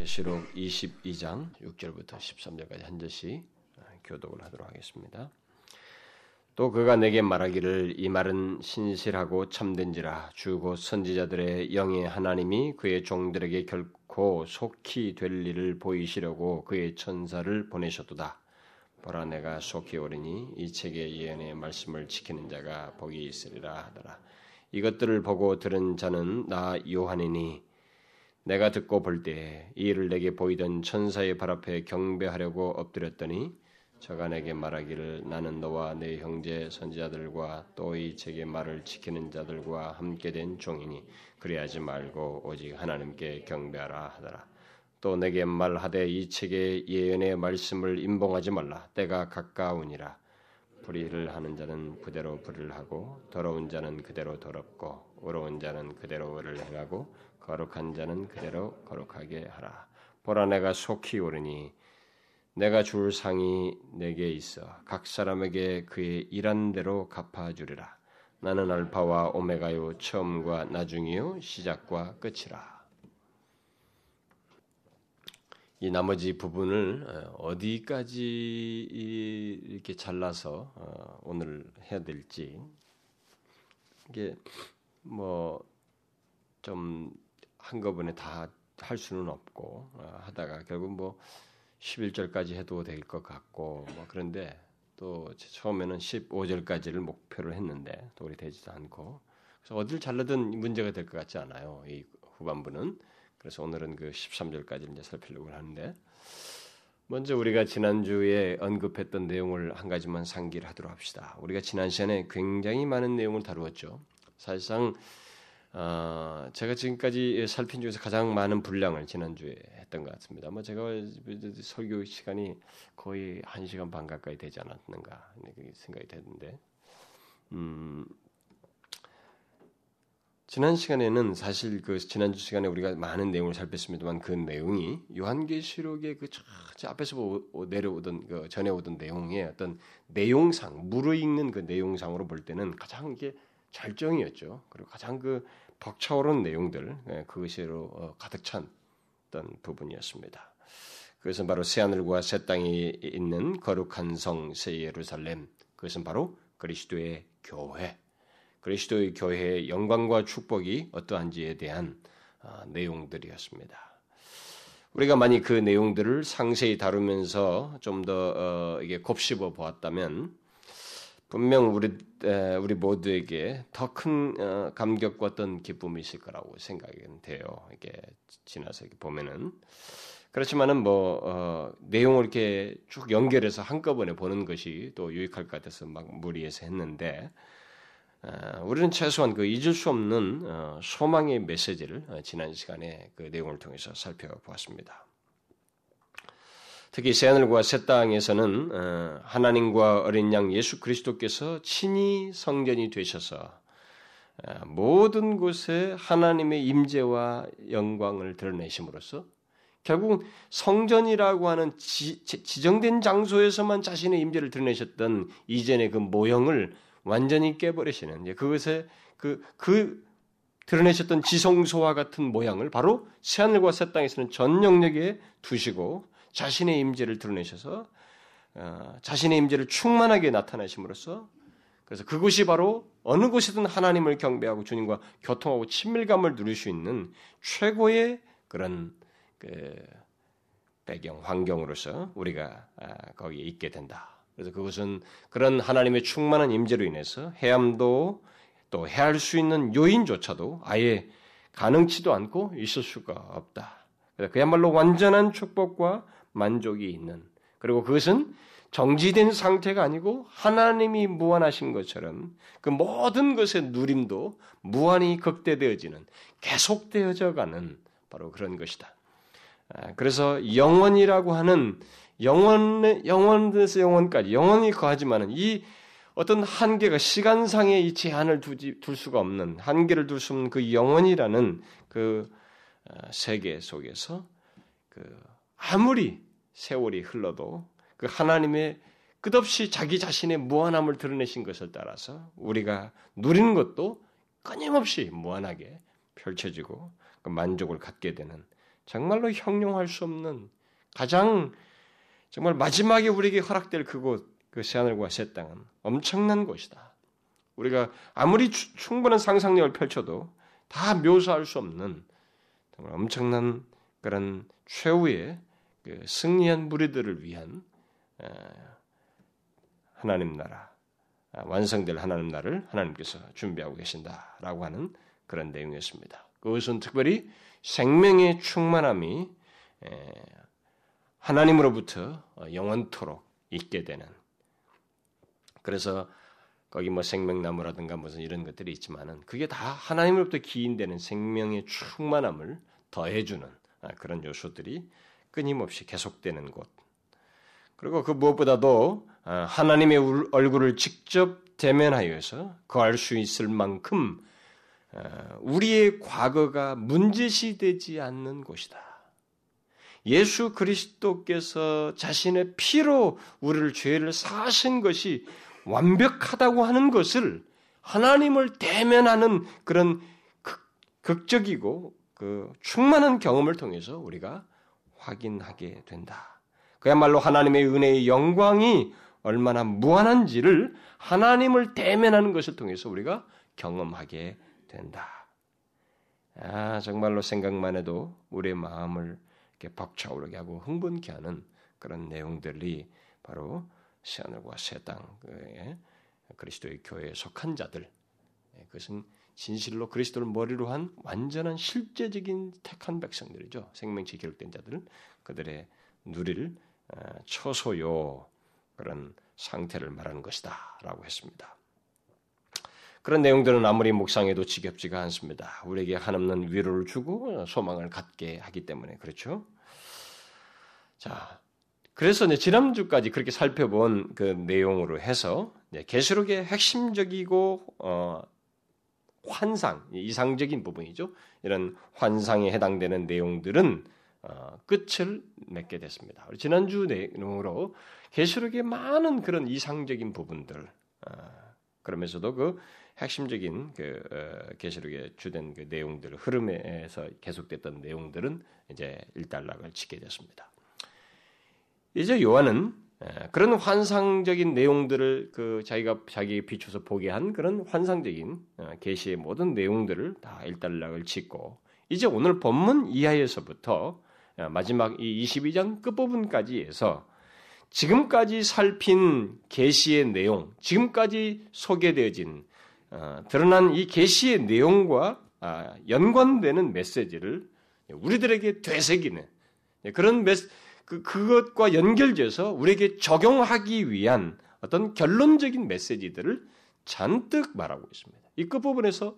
계시록 22장 6절부터 13절까지 한 절씩 교독을 하도록 하겠습니다. 또 그가 내게 말하기를 이 말은 신실하고 참된지라 주고 선지자들의 영의 하나님이 그의 종들에게 결코 속히 될 일을 보이시려고 그의 천사를 보내셨도다. 보라 내가 속히 오리니 이 책의 예언의 말씀을 지키는 자가 복이 있으리라 하더라. 이것들을 보고 들은 자는 나 요한이니 내가 듣고 볼때이 일을 내게 보이던 천사의 발 앞에 경배하려고 엎드렸더니 저가 내게 말하기를 나는 너와 내 형제 선지자들과 또 이 책의 말을 지키는 자들과 함께 된 종이니 그리하지 말고 오직 하나님께 경배하라 하더라. 또 내게 말하되 이 책의 예언의 말씀을 임봉하지 말라. 때가 가까우니라. 불의를 하는 자는 그대로 불의를 하고 더러운 자는 그대로 더럽고 의로운 자는 그대로 의를 행하고 거룩한 자는 그대로 거룩하게 하라. 보라 내가 속히 오르니 내가 줄 상이 내게 있어 각 사람에게 그의 일한 대로 갚아 주리라. 나는 알파와 오메가요 처음과 나중이요 시작과 끝이라. 이 나머지 부분을 어, 어디까지 이렇게 잘라서 어, 오늘 해야 될지 이게 뭐 좀 한꺼번에 다 할 수는 없고 어, 하다가 결국 뭐 11절까지 해도 될 것 같고 뭐 그런데 또 처음에는 15절까지를 목표를 했는데 도리 되지도 않고 그래서 어딜 잘라든 문제가 될 것 같지 않아요. 이 후반부는 그래서 오늘은 그 13절까지 이제 살피려고 하는데 먼저 우리가 지난주에 언급했던 내용을 한 가지만 상기를 하도록 합시다. 우리가 지난 시간에 굉장히 많은 내용을 다루었죠. 사실상 어, 제가 지금까지 살핀 중에서 가장 많은 분량을 지난주에 했던 것 같습니다. 뭐 제가 설교 시간이 거의 한 시간 반 가까이 되지 않았는가 생각이 되는데, 음, 지난 시간에는 사실 그 지난주 시간에 우리가 많은 내용을 살폈습니다만 그 내용이 요한계시록의 그 앞에서 내려오던 그 전해오던 내용의 어떤 내용상 무르익는 그 내용상으로 볼 때는 가장 이게 절정이었죠. 그리고 가장 그 벅차오른 내용들 예, 그것으로 어, 가득 찬 어떤 부분이었습니다. 그것은 바로 새 하늘과 새 땅이 있는 거룩한 성 새 예루살렘 그것은 바로 그리스도의 교회 그리스도의 교회의 영광과 축복이 어떠한지에 대한 어, 내용들이었습니다. 우리가 만약 그 내용들을 상세히 다루면서 좀더 어, 곱씹어 보았다면 분명 우리 우리 모두에게 더큰 어, 감격과 어떤 기쁨이 있을 거라고 생각이 돼요. 이게 지나서 이렇게 보면은 그렇지만은 뭐 어, 내용을 이렇게 쭉 연결해서 한꺼번에 보는 것이 또 유익할 것 같아서 막 무리해서 했는데 어, 우리는 최소한 그 잊을 수 없는 어, 소망의 메시지를 어, 지난 시간에 그 내용을 통해서 살펴보았습니다. 특히 새하늘과 새 땅에서는 어, 하나님과 어린 양 예수 그리스도께서 친히 성전이 되셔서 어, 모든 곳에 하나님의 임재와 영광을 드러내심으로써 결국 성전이라고 하는 지, 정된 장소에서만 자신의 임재를 드러내셨던 이전의 그 모형을 완전히 깨버리시는 그것에 그, 그 드러내셨던 지성소와 같은 모양을 바로 새하늘과 새 땅에서는 전 영역에 두시고 자신의 임재를 드러내셔서 어, 자신의 임재를 충만하게 나타내심으로써 그래서 그곳이 바로 어느 곳이든 하나님을 경배하고 주님과 교통하고 친밀감을 누릴 수 있는 최고의 그런 그 배경 환경으로서 우리가 아, 거기에 있게 된다. 그래서 그것은 그런 하나님의 충만한 임재로 인해서 해암도 또 해할 수 있는 요인조차도 아예 가능치도 않고 있을 수가 없다. 그야말로 완전한 축복과 만족이 있는 그리고 그것은 정지된 상태가 아니고 하나님이 무한하신 것처럼 그 모든 것의 누림도 무한히 극대되어지는 계속되어져 가는 바로 그런 것이다. 아, 그래서 영원이라고 하는 영원 영원에서 영원까지 영원히 거하지만은 이 어떤 한계가 시간상의 이 제한을 두지, 둘 수가 없는 한계를 둘 수 없는 그 영원이라는 그 아, 세계 속에서 그 아무리 세월이 흘러도 그 하나님의 끝없이 자기 자신의 무한함을 드러내신 것을 따라서 우리가 누리는 것도 끊임없이 무한하게 펼쳐지고 그 만족을 갖게 되는 정말로 형용할 수 없는 가장 정말 마지막에 우리에게 허락될 그곳, 그 새하늘과 새 땅은 엄청난 곳이다. 우리가 아무리 충분한 상상력을 펼쳐도 다 묘사할 수 없는 정말 엄청난 그런 최후의 그 승리한 무리들을 위한 하나님 나라, 아, 완성될 하나님 나라를 하나님께서 준비하고 계신다라고 하는 그런 내용이었습니다. 그것은 특별히 생명의 충만함이 하나님으로부터 영원토록 있게 되는 그래서 거기 뭐 생명나무라든가 무슨 이런 것들이 있지만은 그게 다 하나님으로부터 기인되는 생명의 충만함을 더해주는 아, 그런 요소들이 끊임없이 계속되는 곳. 그리고 그 무엇보다도 아, 하나님의 얼굴을 직접 대면하여서 거할 수 있을 만큼 아, 우리의 과거가 문제시되지 않는 곳이다. 예수 그리스도께서 자신의 피로 우리를 죄를 사신 것이 완벽하다고 하는 것을 하나님을 대면하는 그런 극적이고 그 충만한 경험을 통해서 우리가 확인하게 된다. 그야말로 하나님의 은혜의 영광이 얼마나 무한한지를 하나님을 대면하는 것을 통해서 우리가 경험하게 된다. 아, 정말로 생각만 해도 우리의 마음을 이렇게 벅차오르게 하고 흥분케 하는 그런 내용들이 바로 새하늘과 새 땅에 그리스도의 교회에 속한 자들 예, 그것은 진실로 그리스도를 머리로 한 완전한 실제적인 택한 백성들이죠. 생명체 기록된 자들은 그들의 누릴 어, 처소요 그런 상태를 말하는 것이다라고 했습니다. 그런 내용들은 아무리 묵상해도 지겹지가 않습니다. 우리에게 한없는 위로를 주고 소망을 갖게 하기 때문에 그렇죠. 자, 그래서 이제 지난주까지 그렇게 살펴본 그 내용으로 해서 계시록의 핵심적이고 어, 환상, 이상적인 부분이죠. 이런 환상에 해당되는 내용들은 어, 끝을 맺게 됐습니다. 지난주 내용으로 계시록의 많은 그런 이상적인 부분들 어, 그러면서도 그 핵심적인 그 어, 계시록의 주된 그 내용들 흐름에서 계속됐던 내용들은 이제 일단락을 치게 됐습니다. 이제 요한은 그런 환상적인 내용들을 그 자기가 자기에 비춰서 보게 한 그런 환상적인 어, 계시의 모든 내용들을 다 일단락을 짓고 이제 오늘 본문 이하에서부터 어, 마지막 이 22장 끝부분까지 해서 지금까지 살핀 계시의 내용, 지금까지 소개되어진 어, 드러난 이 계시의 내용과 아, 연관되는 메시지를 우리들에게 되새기는 그런 메시 그, 그것과 연결돼서 우리에게 적용하기 위한 어떤 결론적인 메시지들을 잔뜩 말하고 있습니다. 이 끝부분에서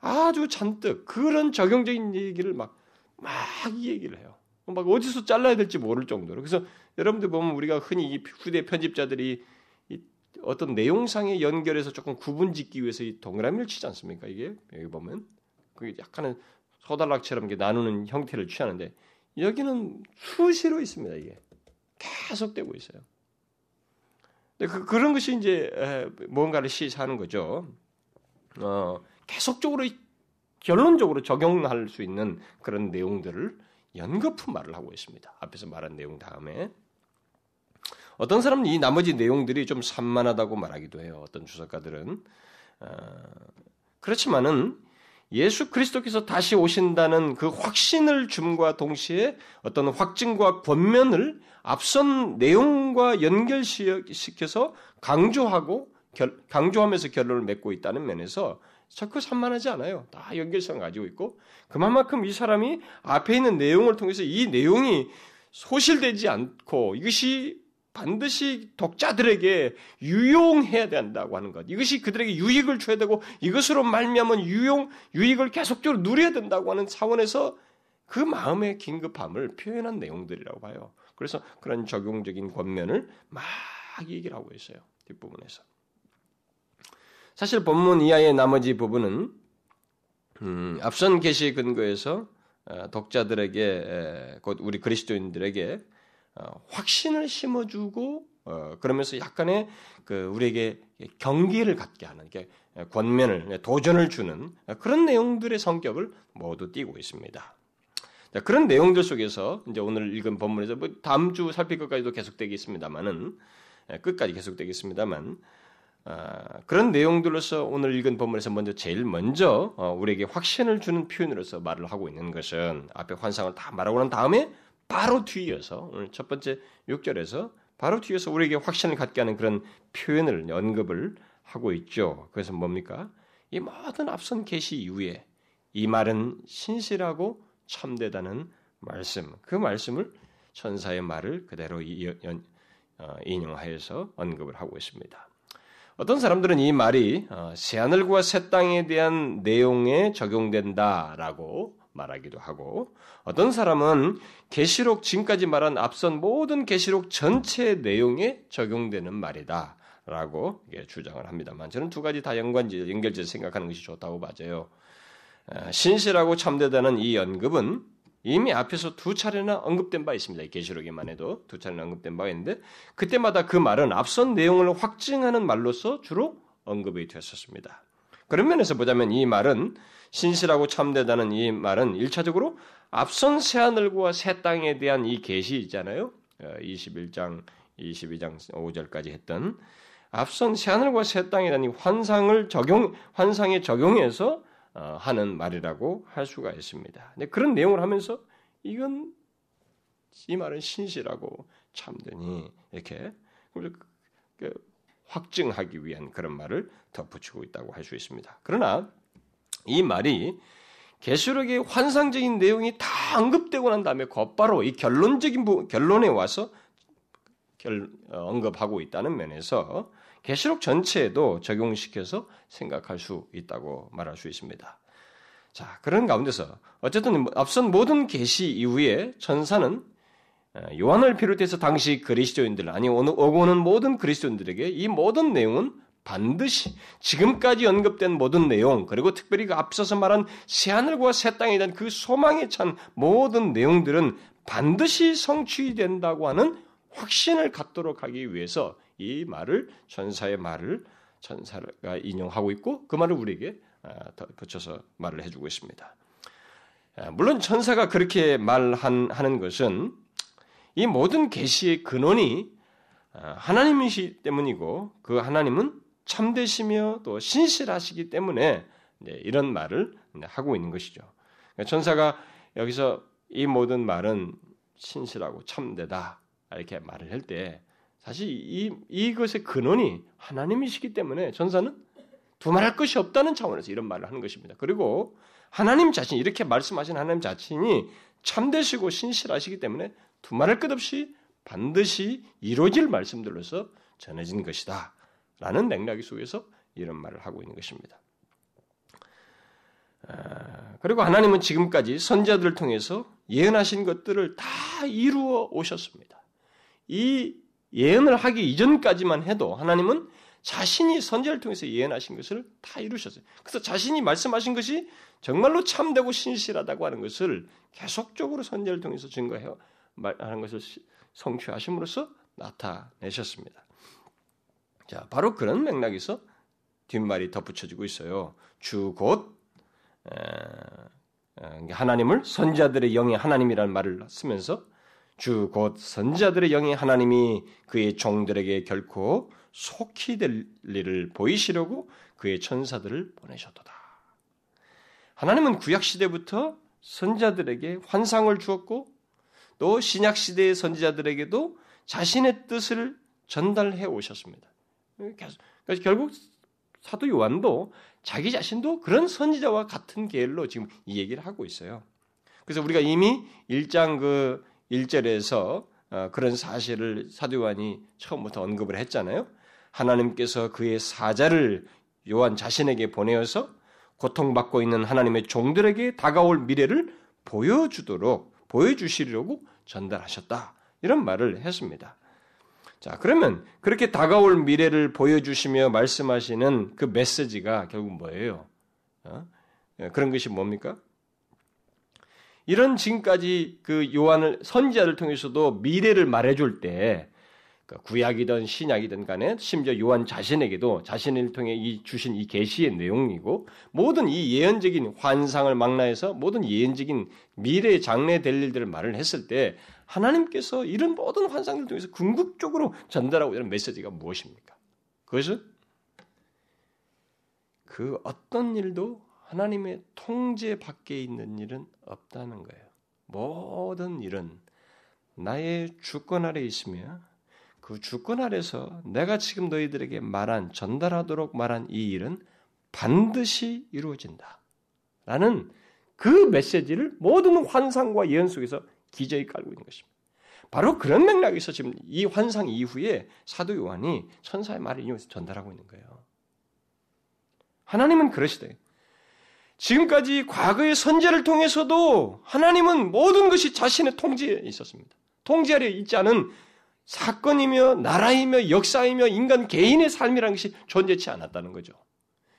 아주 잔뜩 그런 적용적인 얘기를 막, 막 얘기를 해요. 막 어디서 잘라야 될지 모를 정도로. 그래서 여러분들 보면 우리가 흔히 후대 편집자들이 어떤 내용상에 연결해서 조금 구분 짓기 위해서 이 동그라미를 치지 않습니까? 이게 여기 보면 그 약간은 소달락처럼 나누는 형태를 취하는데 여기는 수시로 있습니다. 이게 계속되고 있어요. 그, 그런 것이 이제 뭔가를 시사하는 거죠. 어, 계속적으로 결론적으로 적용할 수 있는 그런 내용들을 연거푸 말을 하고 있습니다. 앞에서 말한 내용 다음에 어떤 사람은 이 나머지 내용들이 좀 산만하다고 말하기도 해요. 어떤 주석가들은 어, 그렇지만은 예수 그리스도께서 다시 오신다는 그 확신을 줌과 동시에 어떤 확증과 권면을 앞선 내용과 연결시켜서 강조하고 강조하면서 결론을 맺고 있다는 면에서 적극 산만하지 않아요. 다 연결성 가지고 있고 그만큼 이 사람이 앞에 있는 내용을 통해서 이 내용이 소실되지 않고 이것이 반드시 독자들에게 유용해야 된다고 하는 것. 이것이 그들에게 유익을 줘야 되고 이것으로 말미암은 유용 유익을 계속적으로 누려야 된다고 하는 차원에서 그 마음의 긴급함을 표현한 내용들이라고 봐요. 그래서 그런 적용적인 권면을 막 얘기를 하고 있어요. 뒷부분에서. 사실 본문 이하의 나머지 부분은 음, 앞선 계시 근거에서 어, 독자들에게 곧 우리 그리스도인들에게 어, 확신을 심어주고 어, 그러면서 약간의 그 우리에게 경계를 갖게 하는 게 권면을 도전을 주는 그런 내용들의 성격을 모두 띠고 있습니다. 그런 내용들 속에서 이제 오늘 읽은 본문에서 뭐 다음 주 살필 것까지도 계속되겠습니다만은 예, 끝까지 계속되겠습니다만 아, 그런 내용들로서 오늘 읽은 본문에서 먼저 제일 먼저 어, 우리에게 확신을 주는 표현으로서 말을 하고 있는 것은 앞에 환상을 다 말하고 난 다음에 바로 뒤이어서 오늘 첫 번째 6절에서 바로 뒤에서 우리에게 확신을 갖게 하는 그런 표현을 언급을 하고 있죠. 그래서 뭡니까? 이 모든 앞선 계시 이후에 이 말은 신실하고 참되다는 말씀, 그 말씀을 천사의 말을 그대로 어, 인용하여서 언급을 하고 있습니다. 어떤 사람들은 이 말이 어, 새하늘과 새 땅에 대한 내용에 적용된다라고 말하기도 하고 어떤 사람은 계시록 지금까지 말한 앞선 모든 계시록 전체 내용에 적용되는 말이다 라고 주장을 합니다만 저는 두 가지 다 연관지 연결지어 생각하는 것이 좋다고 봐져요. 어, 신실하고 참되다는 이 언급은 이미 앞에서 두 차례나 언급된 바 있습니다. 계시록에만 해도 두 차례나 언급된 바가 있는데 그때마다 그 말은 앞선 내용을 확증하는 말로서 주로 언급이 되었었습니다. 그런 면에서 보자면 이 말은 신실하고 참되다는 이 말은 일차적으로 앞선 새하늘과 새 땅에 대한 이 계시 있잖아요. 21장, 어, 22장 5절까지 했던 앞선 새하늘과 새 땅에 대한 이 환상을 적용 환상에 적용해서 어, 하는 말이라고 할 수가 있습니다. 근데 그런 내용을 하면서 이건 이 말은 신실하고 참되니 이렇게 확증하기 위한 그런 말을 덧붙이고 있다고 할 수 있습니다. 그러나 이 말이 계시록의 환상적인 내용이 다 언급되고 난 다음에 곧바로 이 결론적인 결론에 와서 결, 어, 언급하고 있다는 면에서 계시록 전체에도 적용시켜서 생각할 수 있다고 말할 수 있습니다. 자, 그런 가운데서 어쨌든 앞선 모든 계시 이후에 천사는 어, 요한을 비롯해서 당시 그리스도인들 아니 오고 오는 모든 그리스도인들에게 이 모든 내용은 반드시 지금까지 언급된 모든 내용 그리고 특별히 그 앞서서 말한 새 하늘과 새 땅에 대한 그 소망에 찬 모든 내용들은 반드시 성취된다고 하는 확신을 갖도록 하기 위해서 이 말을 천사의 말을 천사가 인용하고 있고 그 말을 우리에게 아, 붙여서 말을 해주고 있습니다. 아, 물론 천사가 그렇게 말하는 것은 이 모든 계시의 근원이 아, 하나님이시 때문이고 그 하나님은 참되시며 또 신실하시기 때문에 이런 말을 하고 있는 것이죠. 그러니까 천사가 여기서 이 모든 말은 신실하고 참되다 이렇게 말을 할 때 사실 이, 이것의 근원이 하나님이시기 때문에 전사는 두말할 것이 없다는 차원에서 이런 말을 하는 것입니다. 그리고 하나님 자신, 이렇게 말씀하신 하나님 자신이 참되시고 신실하시기 때문에 두말할 것 없이 반드시 이루어질 말씀들로서 전해진 것이다. 라는 맥락 속에서 이런 말을 하고 있는 것입니다. 아, 그리고 하나님은 지금까지 선자들을 통해서 예언하신 것들을 다 이루어 오셨습니다. 이 예언을 하기 이전까지만 해도 하나님은 자신이 선제를 통해서 예언하신 것을 다 이루셨어요. 그래서 자신이 말씀하신 것이 정말로 참되고 신실하다고 하는 것을 계속적으로 선제를 통해서 증거해 하는 것을 성취하심으로써 나타내셨습니다. 자, 바로 그런 맥락에서 뒷말이 덧붙여지고 있어요. 주 곧 하나님을 선자들의 영이 하나님이라는 말을 쓰면서 주 곧 선자들의 영이 하나님이 그의 종들에게 결코 속히 될 일을 보이시려고 그의 천사들을 보내셨도다. 하나님은 구약 시대부터 선자들에게 환상을 주었고 또 신약 시대의 선지자들에게도 자신의 뜻을 전달해 오셨습니다. 그래서 결국 사도 요한도 자기 자신도 그런 선지자와 같은 계열로 지금 이 얘기를 하고 있어요. 그래서 우리가 이미 1장 그 1절에서 어, 그런 사실을 사도 요한이 처음부터 언급을 했잖아요. 하나님께서 그의 사자를 요한 자신에게 보내어서 고통받고 있는 하나님의 종들에게 다가올 미래를 보여주도록 보여주시려고 전달하셨다. 이런 말을 했습니다. 자, 그러면 그렇게 다가올 미래를 보여주시며 말씀하시는 그 메시지가 결국 뭐예요? 어? 예, 그런 것이 뭡니까? 이런 지금까지 그 요한을 선지자를 통해서도 미래를 말해줄 때 그러니까 구약이든 신약이든 간에 심지어 요한 자신에게도 자신을 통해 이 주신 이 계시의 내용이고 모든 이 예언적인 환상을 망라해서 모든 예언적인 미래의 장래될 일들을 말을 했을 때 하나님께서 이런 모든 환상을 통해서 궁극적으로 전달하고 이런 메시지가 무엇입니까? 그것은 그 어떤 일도 하나님의 통제 밖에 있는 일은 없다는 거예요. 모든 일은 나의 주권 아래 있으며 그 주권 아래서 내가 지금 너희들에게 말한 전달하도록 말한 이 일은 반드시 이루어진다. 라는 그 메시지를 모든 환상과 예언 속에서 기저에 깔고 있는 것입니다. 바로 그런 맥락에서 지금 이 환상 이후에 사도 요한이 천사의 말을 이용해서 전달하고 있는 거예요. 하나님은 그러시대. 지금까지 과거의 선제를 통해서도 하나님은 모든 것이 자신의 통제에 있었습니다. 통제 아래 있지 않은 사건이며 나라이며 역사이며 인간 개인의 삶이라는 것이 존재치 않았다는 거죠.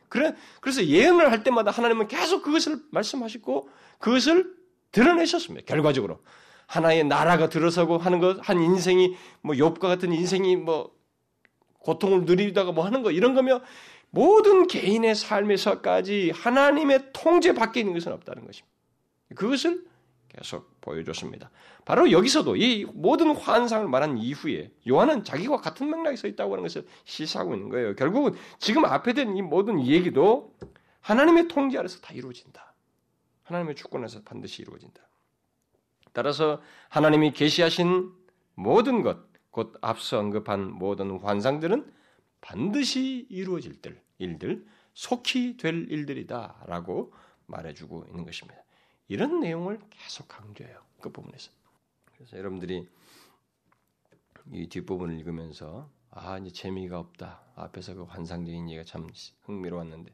그래, 그래서 예언을 할 때마다 하나님은 계속 그것을 말씀하시고 그것을 드러내셨습니다. 결과적으로. 하나의 나라가 들어서고 하는 것, 한 인생이 뭐 욥과 같은 인생이 뭐 고통을 누리다가 뭐 하는 거 이런 거며 모든 개인의 삶에서까지 하나님의 통제 밖에 있는 것은 없다는 것입니다. 그것을 계속 보여줬습니다. 바로 여기서도 이 모든 환상을 말한 이후에 요한은 자기와 같은 맥락에 서 있다고 하는 것을 시사하고 있는 거예요. 결국은 지금 앞에 된 이 모든 얘기도 하나님의 통제 아래서 다 이루어진다. 하나님의 주권에서 반드시 이루어진다. 따라서 하나님이 계시하신 모든 것, 곧 앞서 언급한 모든 환상들은 반드시 이루어질 일들, 속히 될 일들이다라고 말해주고 있는 것입니다. 이런 내용을 계속 강조해요. 그 부분에서. 그래서 여러분들이 이 뒷부분을 읽으면서 아 이제 재미가 없다. 앞에서 그 환상적인 얘기가 참 흥미로웠는데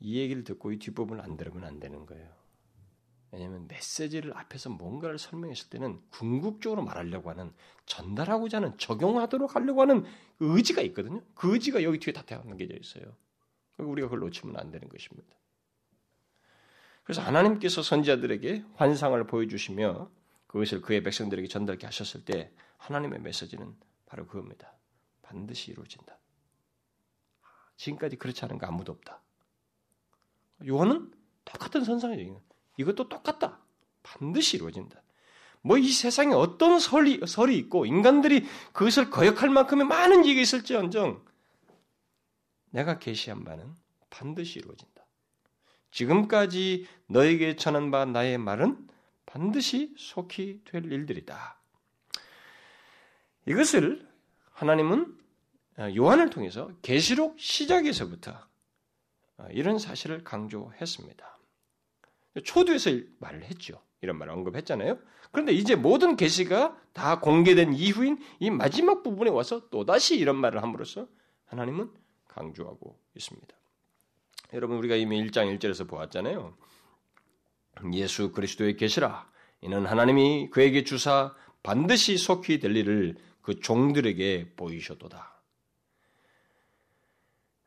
이 얘기를 듣고 이 뒷부분을 안 들으면 안 되는 거예요. 왜냐하면 메시지를 앞에서 뭔가를 설명했을 때는 궁극적으로 말하려고 하는 전달하고자 하는 적용하도록 하려고 하는 의지가 있거든요. 그 의지가 여기 뒤에 다 담겨져 있어요. 우리가 그걸 놓치면 안 되는 것입니다. 그래서 하나님께서 선지자들에게 환상을 보여주시며 그것을 그의 백성들에게 전달케 하셨을 때 하나님의 메시지는 바로 그겁니다. 반드시 이루어진다. 지금까지 그렇지 않은 거 아무도 없다. 요한은 똑같은 선상이죠. 이것도 똑같다. 반드시 이루어진다. 뭐 이 세상에 어떤 설이, 설이 있고 인간들이 그것을 거역할 만큼의 많은 얘기가 있을지언정 내가 계시한 바는 반드시 이루어진다. 지금까지 너에게 전한 바 나의 말은 반드시 속히 될 일들이다. 이것을 하나님은 요한을 통해서 계시록 시작에서부터 이런 사실을 강조했습니다. 초두에서 말을 했죠. 이런 말을 언급했잖아요. 그런데 이제 모든 계시가 다 공개된 이후인 이 마지막 부분에 와서 또다시 이런 말을 함으로써 하나님은 강조하고 있습니다. 여러분 우리가 이미 1장 1절에서 보았잖아요. 예수 그리스도의 계시라 이는 하나님이 그에게 주사 반드시 속히 될 일을 그 종들에게 보이셔도다.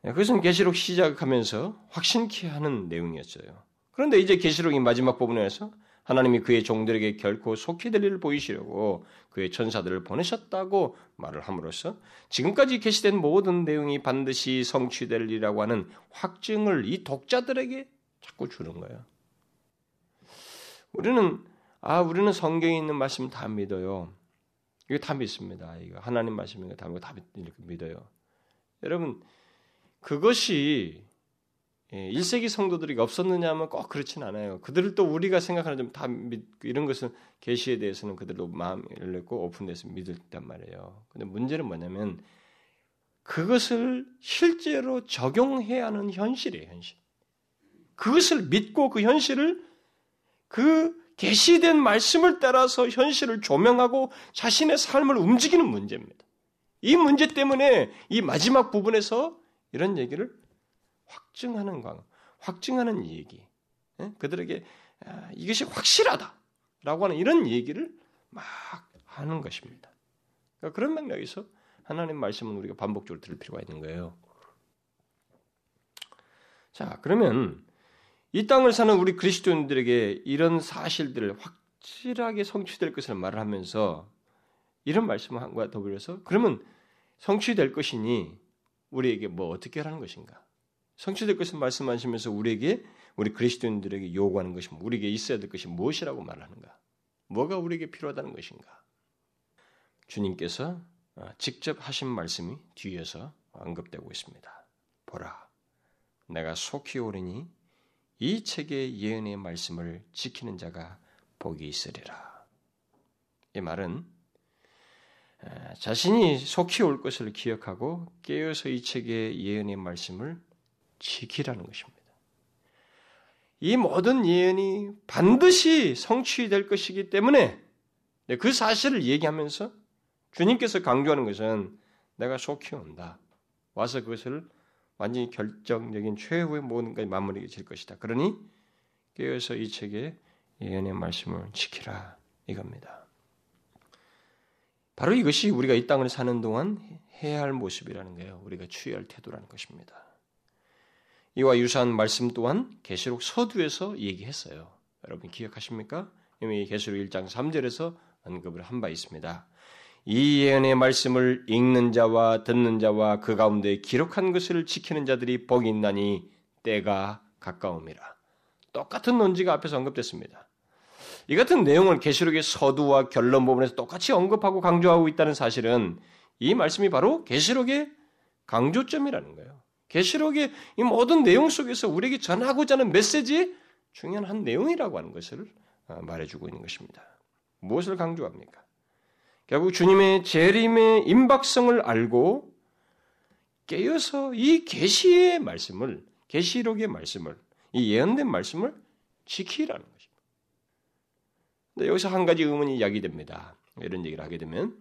그것은 계시록 시작하면서 확신케 하는 내용이었어요. 그런데 이제 계시록이 마지막 부분에서 하나님이 그의 종들에게 결코 속히 될 일을 보이시려고 그의 천사들을 보내셨다고 말을 함으로써 지금까지 계시된 모든 내용이 반드시 성취될 일이라고 하는 확증을 이 독자들에게 자꾸 주는 거예요. 우리는 아 우리는 성경에 있는 말씀 다 믿어요. 이거 다 믿습니다. 이거 하나님 말씀인 다, 다 믿어요. 여러분 그것이 1세기 예, 성도들이 없었느냐 하면 꼭 그렇진 않아요. 그들을 또 우리가 생각하는 좀 다 이런 것은 계시에 대해서는 그들도 마음을 열렸고 오픈돼서 믿었단 말이에요. 근데 문제는 뭐냐면 그것을 실제로 적용해야 하는 현실이에요, 현실. 그것을 믿고 그 현실을 그 계시된 말씀을 따라서 현실을 조명하고 자신의 삶을 움직이는 문제입니다. 이 문제 때문에 이 마지막 부분에서 이런 얘기를 확증하는 광, 확증하는 얘기, 예? 그들에게 아, 이것이 확실하다라고 하는 이런 얘기를 막 하는 것입니다. 그러니까 그런 맥락에서 하나님 말씀은 우리가 반복적으로 들을 필요가 있는 거예요. 자, 그러면 이 땅을 사는 우리 그리스도인들에게 이런 사실들을 확실하게 성취될 것을 말을 하면서 이런 말씀과 더불어서 그러면 성취될 것이니 우리에게 뭐 어떻게 하라는 것인가? 성취될 것을 말씀하시면서 우리에게 우리 그리스도인들에게 요구하는 것이 우리에게 있어야 될 것이 무엇이라고 말하는가? 뭐가 우리에게 필요하다는 것인가? 주님께서 어, 직접 하신 말씀이 뒤에서 언급되고 있습니다. 보라, 내가 속히 오르니 이 책의 예언의 말씀을 지키는 자가 복이 있으리라. 이 말은 자신이 속히 올 것을 기억하고 깨어서 이 책의 예언의 말씀을 지키라는 것입니다. 이 모든 예언이 반드시 성취될 것이기 때문에 그 사실을 얘기하면서 주님께서 강조하는 것은 내가 속히 온다. 와서 그것을 완전히 결정적인 최후의 모든 것이 마무리가 질 것이다. 그러니 깨어서 이 책의 예언의 말씀을 지키라 이겁니다. 바로 이것이 우리가 이 땅을 사는 동안 해야 할 모습이라는 거예요. 우리가 취해야 할 태도라는 것입니다. 이와 유사한 말씀 또한 계시록 서두에서 얘기했어요. 여러분 기억하십니까? 이미 계시록 1장 3절에서 언급을 한 바 있습니다. 이 예언의 말씀을 읽는 자와 듣는 자와 그 가운데 기록한 것을 지키는 자들이 복이 있나니 때가 가까움이라. 똑같은 논지가 앞에서 언급됐습니다. 이 같은 내용을 계시록의 서두와 결론 부분에서 똑같이 언급하고 강조하고 있다는 사실은 이 말씀이 바로 계시록의 강조점이라는 거예요. 계시록의 이 모든 내용 속에서 우리에게 전하고자 하는 메시지 중요한 한 내용이라고 하는 것을 어, 말해주고 있는 것입니다. 무엇을 강조합니까? 결국 주님의 재림의 임박성을 알고 깨어서 이 계시의 말씀을 계시록의 말씀을 이 예언된 말씀을 지키라는 것입니다. 근데 여기서 한 가지 의문이 야기됩니다. 이런 얘기를 하게 되면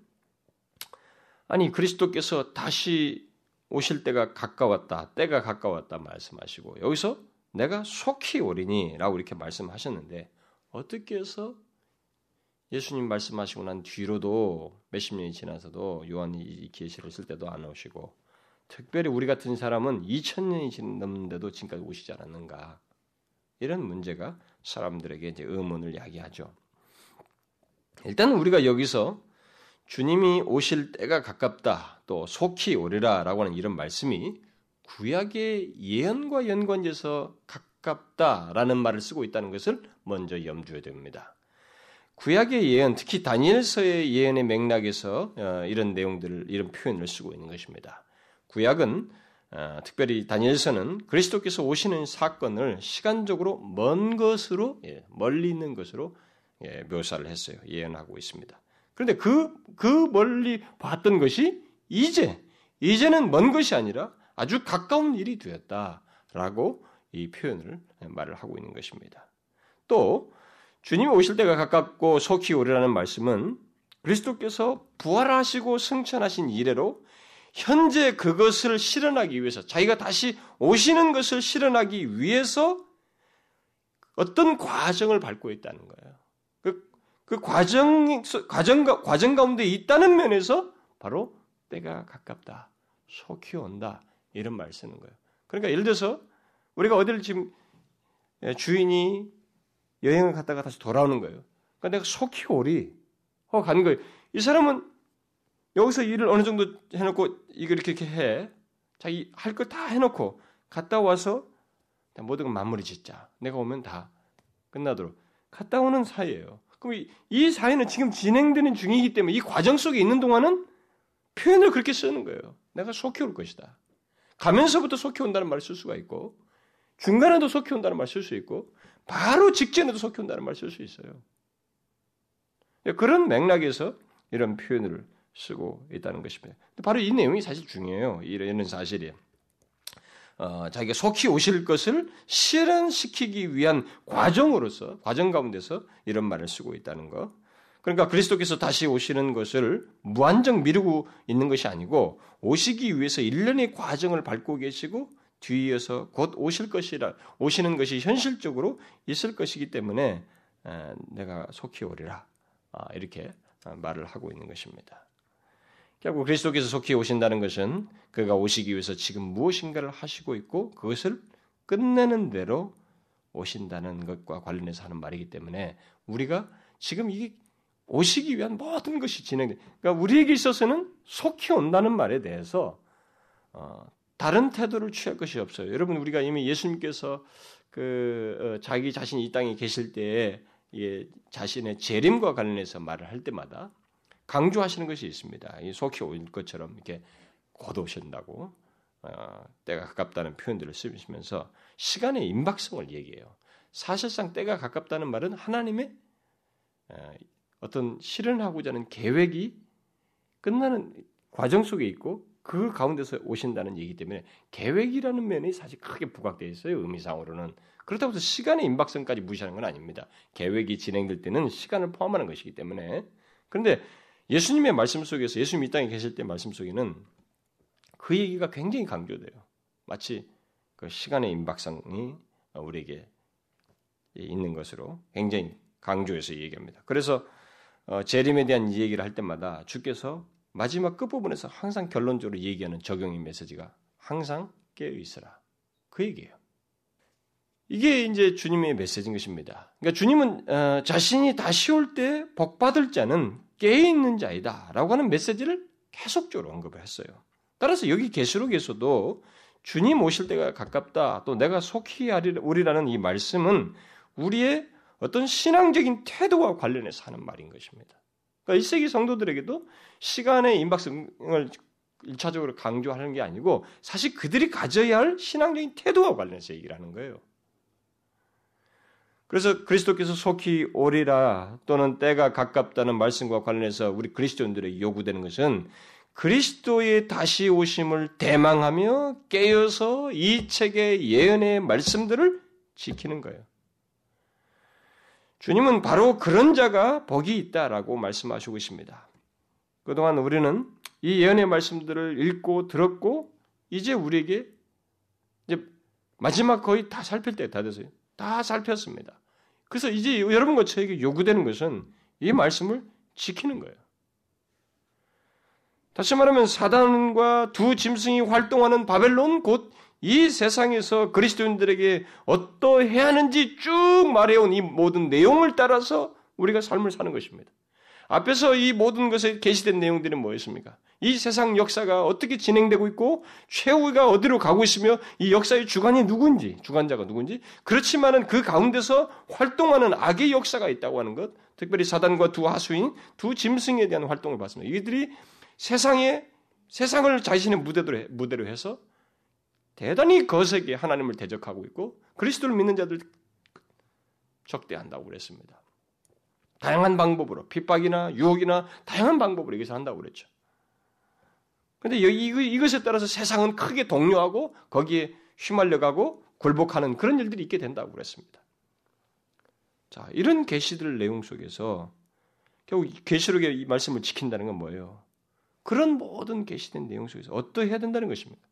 아니 그리스도께서 다시 오실 때가 가까웠다, 때가 가까웠다 말씀하시고 여기서 내가 속히 오리니라고 이렇게 말씀하셨는데 어떻게 해서 예수님 말씀하시고 난 뒤로도 몇십 년이 지나서도 요한이 이 계시를 쓸 때도 안 오시고 특별히 우리 같은 사람은 2000년이 넘는데도 지금까지 오시지 않았는가 이런 문제가 사람들에게 이제 의문을 야기하죠. 일단 우리가 여기서 주님이 오실 때가 가깝다 또 속히 오리라라고 하는 이런 말씀이 구약의 예언과 연관돼서 가깝다라는 말을 쓰고 있다는 것을 먼저 염두에 둡니다. 구약의 예언, 특히 다니엘서의 예언의 맥락에서 어, 이런 내용들을 이런 표현을 쓰고 있는 것입니다. 구약은 어, 특별히 다니엘서는 그리스도께서 오시는 사건을 시간적으로 먼 것으로 예, 멀리 있는 것으로 예, 묘사를 했어요. 예언하고 있습니다. 그런데 그, 그 멀리 봤던 것이 이제, 이제는 먼 것이 아니라 아주 가까운 일이 되었다라고 이 표현을 말을 하고 있는 것입니다. 또 주님이 오실 때가 가깝고 속히 오리라는 말씀은 그리스도께서 부활하시고 승천하신 이래로 현재 그것을 실현하기 위해서 자기가 다시 오시는 것을 실현하기 위해서 어떤 과정을 밟고 있다는 거예요. 그, 그 과정, 과정, 과정 가운데 있다는 면에서 바로 때가 가깝다. 속히 온다. 이런 말 쓰는 거예요. 그러니까 예를 들어서 우리가 어디를 지금 주인이 여행을 갔다가 다시 돌아오는 거예요. 그러니까 내가 속히 오리 하고 가는 거예요. 이 사람은 여기서 일을 어느 정도 해놓고 이거 이렇게 이렇게 해. 자기 할 거 다 해놓고 갔다 와서 모든 걸 마무리 짓자. 내가 오면 다 끝나도록 갔다 오는 사이예요. 그럼 이, 이 사이는 지금 진행되는 중이기 때문에 이 과정 속에 있는 동안은 표현을 그렇게 쓰는 거예요. 내가 속히 올 것이다. 가면서부터 속히 온다는 말을 쓸 수가 있고 중간에도 속히 온다는 말을 쓸 수 있고 바로 직전에도 속히 온다는 말을 쓸 수 있어요. 그런 맥락에서 이런 표현을 쓰고 있다는 것입니다. 바로 이 내용이 사실 중요해요. 이런 사실이. 어, 자기가 속히 오실 것을 실현시키기 위한 과정으로서, 과정 가운데서 이런 말을 쓰고 있다는 것. 그러니까 그리스도께서 다시 오시는 것을 무한정 미루고 있는 것이 아니고 오시기 위해서 일련의 과정을 밟고 계시고 뒤이어서 곧 오실 것이라 오시는 것이 현실적으로 있을 것이기 때문에 내가 속히 오리라 아, 이렇게 말을 하고 있는 것입니다. 결국 그리스도께서 속히 오신다는 것은 그가 오시기 위해서 지금 무엇인가를 하시고 있고 그것을 끝내는 대로 오신다는 것과 관련해서 하는 말이기 때문에 우리가 지금 이게 오시기 위한 모든 것이 진행돼. 그러니까 우리에게 있어서는 속히 온다는 말에 대해서 어, 다른 태도를 취할 것이 없어요. 여러분 우리가 이미 예수님께서 그 어, 자기 자신이 이 땅에 계실 때에 예, 자신의 재림과 관련해서 말을 할 때마다 강조하시는 것이 있습니다. 이 속히 올 것처럼 이렇게 곧 오신다고 어, 때가 가깝다는 표현들을 쓰시면서 시간의 임박성을 얘기해요. 사실상 때가 가깝다는 말은 하나님의 어, 어떤 실현하고자 하는 계획이 끝나는 과정 속에 있고 그 가운데서 오신다는 얘기 때문에 계획이라는 면이 사실 크게 부각되어 있어요. 의미상으로는. 그렇다고 해서 시간의 임박성까지 무시하는 건 아닙니다. 계획이 진행될 때는 시간을 포함하는 것이기 때문에. 그런데 예수님의 말씀 속에서 예수님 이 땅에 계실 때 말씀 속에는 그 얘기가 굉장히 강조돼요. 마치 그 시간의 임박성이 우리에게 있는 것으로 굉장히 강조해서 얘기합니다. 그래서 어, 재림에 대한 얘기를 할 때마다 주께서 마지막 끝부분에서 항상 결론적으로 얘기하는 적용인 메시지가 항상 깨어 있어라. 그 얘기예요. 이게 이제 주님의 메시지인 것입니다. 그러니까 주님은 어, 자신이 다시 올 때 복받을 자는 깨어 있는 자이다 라고 하는 메시지를 계속적으로 언급을 했어요. 따라서 여기 계시록에서도 주님 오실 때가 가깝다. 또 내가 속히 오리라는 이 말씀은 우리의 어떤 신앙적인 태도와 관련해서 하는 말인 것입니다. 그러니까 1세기 성도들에게도 시간의 임박성을 일차적으로 강조하는 게 아니고 사실 그들이 가져야 할 신앙적인 태도와 관련해서 얘기를 하는 거예요. 그래서 그리스도께서 속히 오리라 또는 때가 가깝다는 말씀과 관련해서 우리 그리스도인들에게 요구되는 것은 그리스도의 다시 오심을 대망하며 깨어서 이 책의 예언의 말씀들을 지키는 거예요. 주님은 바로 그런 자가 복이 있다라고 말씀하시고 있습니다. 그동안 우리는 이 예언의 말씀들을 읽고 들었고 이제 우리에게 이제 마지막 거의 다 살필 때 다 됐어요. 다 살폈습니다. 그래서 이제 여러분과 저에게 요구되는 것은 이 말씀을 지키는 거예요. 다시 말하면 사단과 두 짐승이 활동하는 바벨론 곧 이 세상에서 그리스도인들에게 어떠해야 하는지 쭉 말해온 이 모든 내용을 따라서 우리가 삶을 사는 것입니다. 앞에서 이 모든 것에 게시된 내용들은 뭐였습니까? 이 세상 역사가 어떻게 진행되고 있고 최후가 어디로 가고 있으며 이 역사의 주관이 누군지, 주관자가 누군지 그렇지만은 그 가운데서 활동하는 악의 역사가 있다고 하는 것, 특별히 사단과 두 하수인 두 짐승에 대한 활동을 봤습니다. 이들이 세상에 세상을 자신의 무대로 무대로 해서 대단히 거세게 하나님을 대적하고 있고 그리스도를 믿는 자들 적대한다고 그랬습니다. 다양한 방법으로 핍박이나 유혹이나 다양한 방법으로 여기서 한다고 그랬죠. 근데 이것에 따라서 세상은 크게 동요하고 거기에 휘말려가고 굴복하는 그런 일들이 있게 된다고 그랬습니다. 자, 이런 계시들 내용 속에서 결국 계시록의 이 말씀을 지킨다는 건 뭐예요? 그런 모든 계시된 내용 속에서 어떠해야 된다는 것입니다.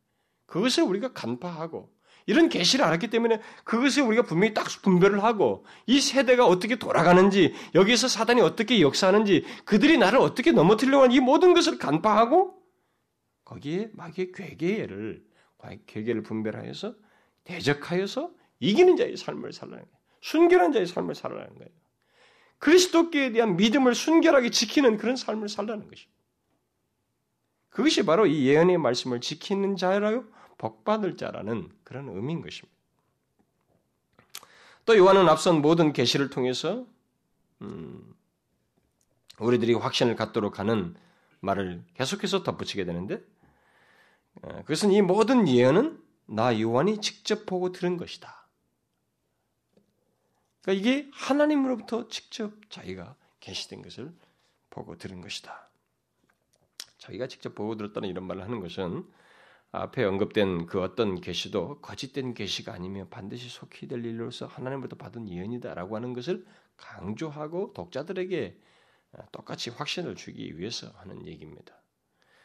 그것을 우리가 간파하고 이런 계시를 알았기 때문에 그것을 우리가 분명히 딱 분별을 하고 이 세대가 어떻게 돌아가는지 여기서 사단이 어떻게 역사하는지 그들이 나를 어떻게 넘어뜨리려고 하는 이 모든 것을 간파하고 거기에 마귀의 괴계를 괴계를 분별하여서 대적하여서 이기는 자의 삶을 살라는 거예요. 순결한 자의 삶을 살라는 거예요. 그리스도께 대한 믿음을 순결하게 지키는 그런 삶을 살라는 것입니다. 그것이 바로 이 예언의 말씀을 지키는 자라고 복받을 자라는 그런 의미인 것입니다. 또 요한은 앞선 모든 계시를 통해서 음, 우리들이 확신을 갖도록 하는 말을 계속해서 덧붙이게 되는데 어, 그것은 이 모든 예언은 나 요한이 직접 보고 들은 것이다. 그러니까 이게 하나님으로부터 직접 자기가 계시된 것을 보고 들은 것이다. 자기가 직접 보고 들었다는 이런 말을 하는 것은 앞에 언급된 그 어떤 계시도 거짓된 계시가 아니면 반드시 속히 될 일로서 하나님부터 받은 예언이다라고 하는 것을 강조하고 독자들에게 똑같이 확신을 주기 위해서 하는 얘기입니다.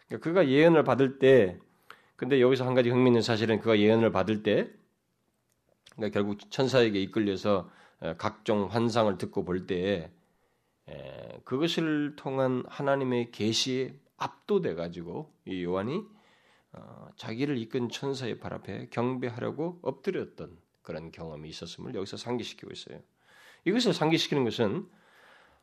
그러니까 그가 예언을 받을 때, 근데 여기서 한 가지 흥미있는 사실은 그가 예언을 받을 때, 그러니까 결국 천사에게 이끌려서 각종 환상을 듣고 볼 때에 그것을 통한 하나님의 계시에 압도돼 가지고 이 요한이 어, 자기를 이끈 천사의 발 앞에 경배하려고 엎드렸던 그런 경험이 있었음을 여기서 상기시키고 있어요. 이것을 상기시키는 것은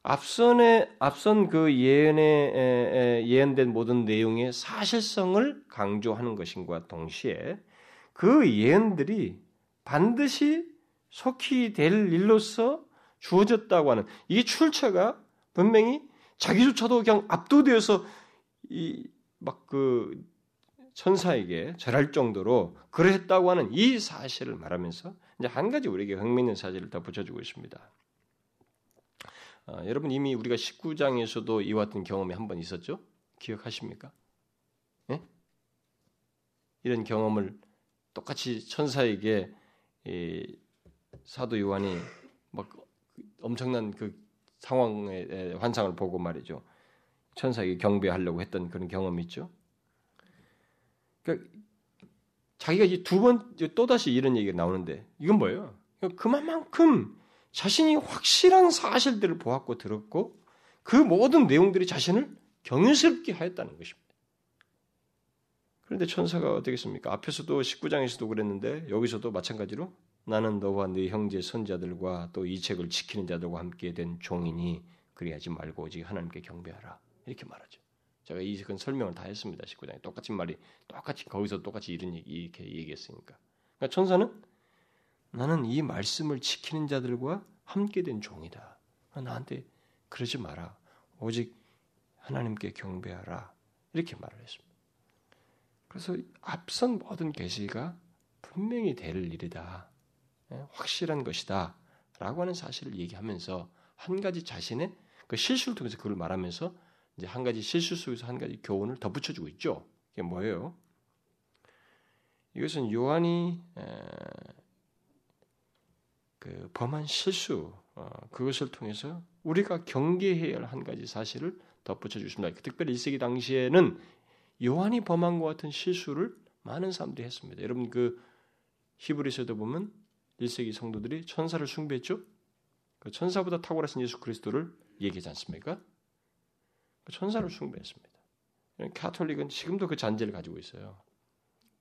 앞선에 앞선 그 예언에 예언된 모든 내용의 사실성을 강조하는 것인과 동시에 그 예언들이 반드시 속히 될 일로서 주어졌다고 하는 이 출처가 분명히 자기조차도 그냥 압도되어서 이 막 그 천사에게 절할 정도로 그러했다고 하는 이 사실을 말하면서 이제 한 가지 우리에게 흥미있는 사실을 더 붙여주고 있습니다. 어, 여러분 이미 우리가 19장에서도 이와 같은 경험이 한 번 있었죠? 기억하십니까? 예? 이런 경험을 똑같이 천사에게 사도 요한이 막 엄청난 그 상황의 환상을 보고 말이죠. 천사에게 경배하려고 했던 그런 경험이 있죠. 그러니까 자기가 이제 두번 또 다시 이런 얘기가 나오는데 이건 뭐예요? 그러니까 그만큼 자신이 확실한 사실들을 보았고 들었고 그 모든 내용들이 자신을 경외스럽게 하였다는 것입니다. 그런데 천사가 어떻겠습니까? 앞에서도 19장에서도 그랬는데 여기서도 마찬가지로 나는 너와 네 형제 선자들과 또 이 책을 지키는 자들과 함께 된 종이니 그리하지 말고 오직 하나님께 경배하라 이렇게 말하죠. 제가 이건 설명을 다 했습니다. 19장에 똑같이 말이 똑같이 거기서 똑같이 이런 얘기 이렇게 얘기했으니까. 그러니까 천사는 나는 이 말씀을 지키는 자들과 함께 된 종이다. 나한테 그러지 마라. 오직 하나님께 경배하라. 이렇게 말을 했습니다. 그래서 앞선 모든 계시가 분명히 될 일이다. 예, 확실한 것이다. 라고 하는 사실을 얘기하면서 한 가지 자신의 그 실수를 통해서 그걸 말하면서 이제 한 가지 실수 속에서 한 가지 교훈을 덧붙여주고 있죠. 이게 뭐예요? 이것은 요한이 그 범한 실수 어, 그것을 통해서 우리가 경계해야 할 한 가지 사실을 덧붙여 주십니다. 특별히 1세기 당시에는 요한이 범한 것 같은 실수를 많은 사람들이 했습니다. 여러분 그 히브리서도 보면 1세기 성도들이 천사를 숭배했죠. 그 천사보다 탁월하신 예수 그리스도를 얘기하지 않습니까? 그 천사를 숭배했습니다. 카톨릭은 지금도 그 잔재를 가지고 있어요.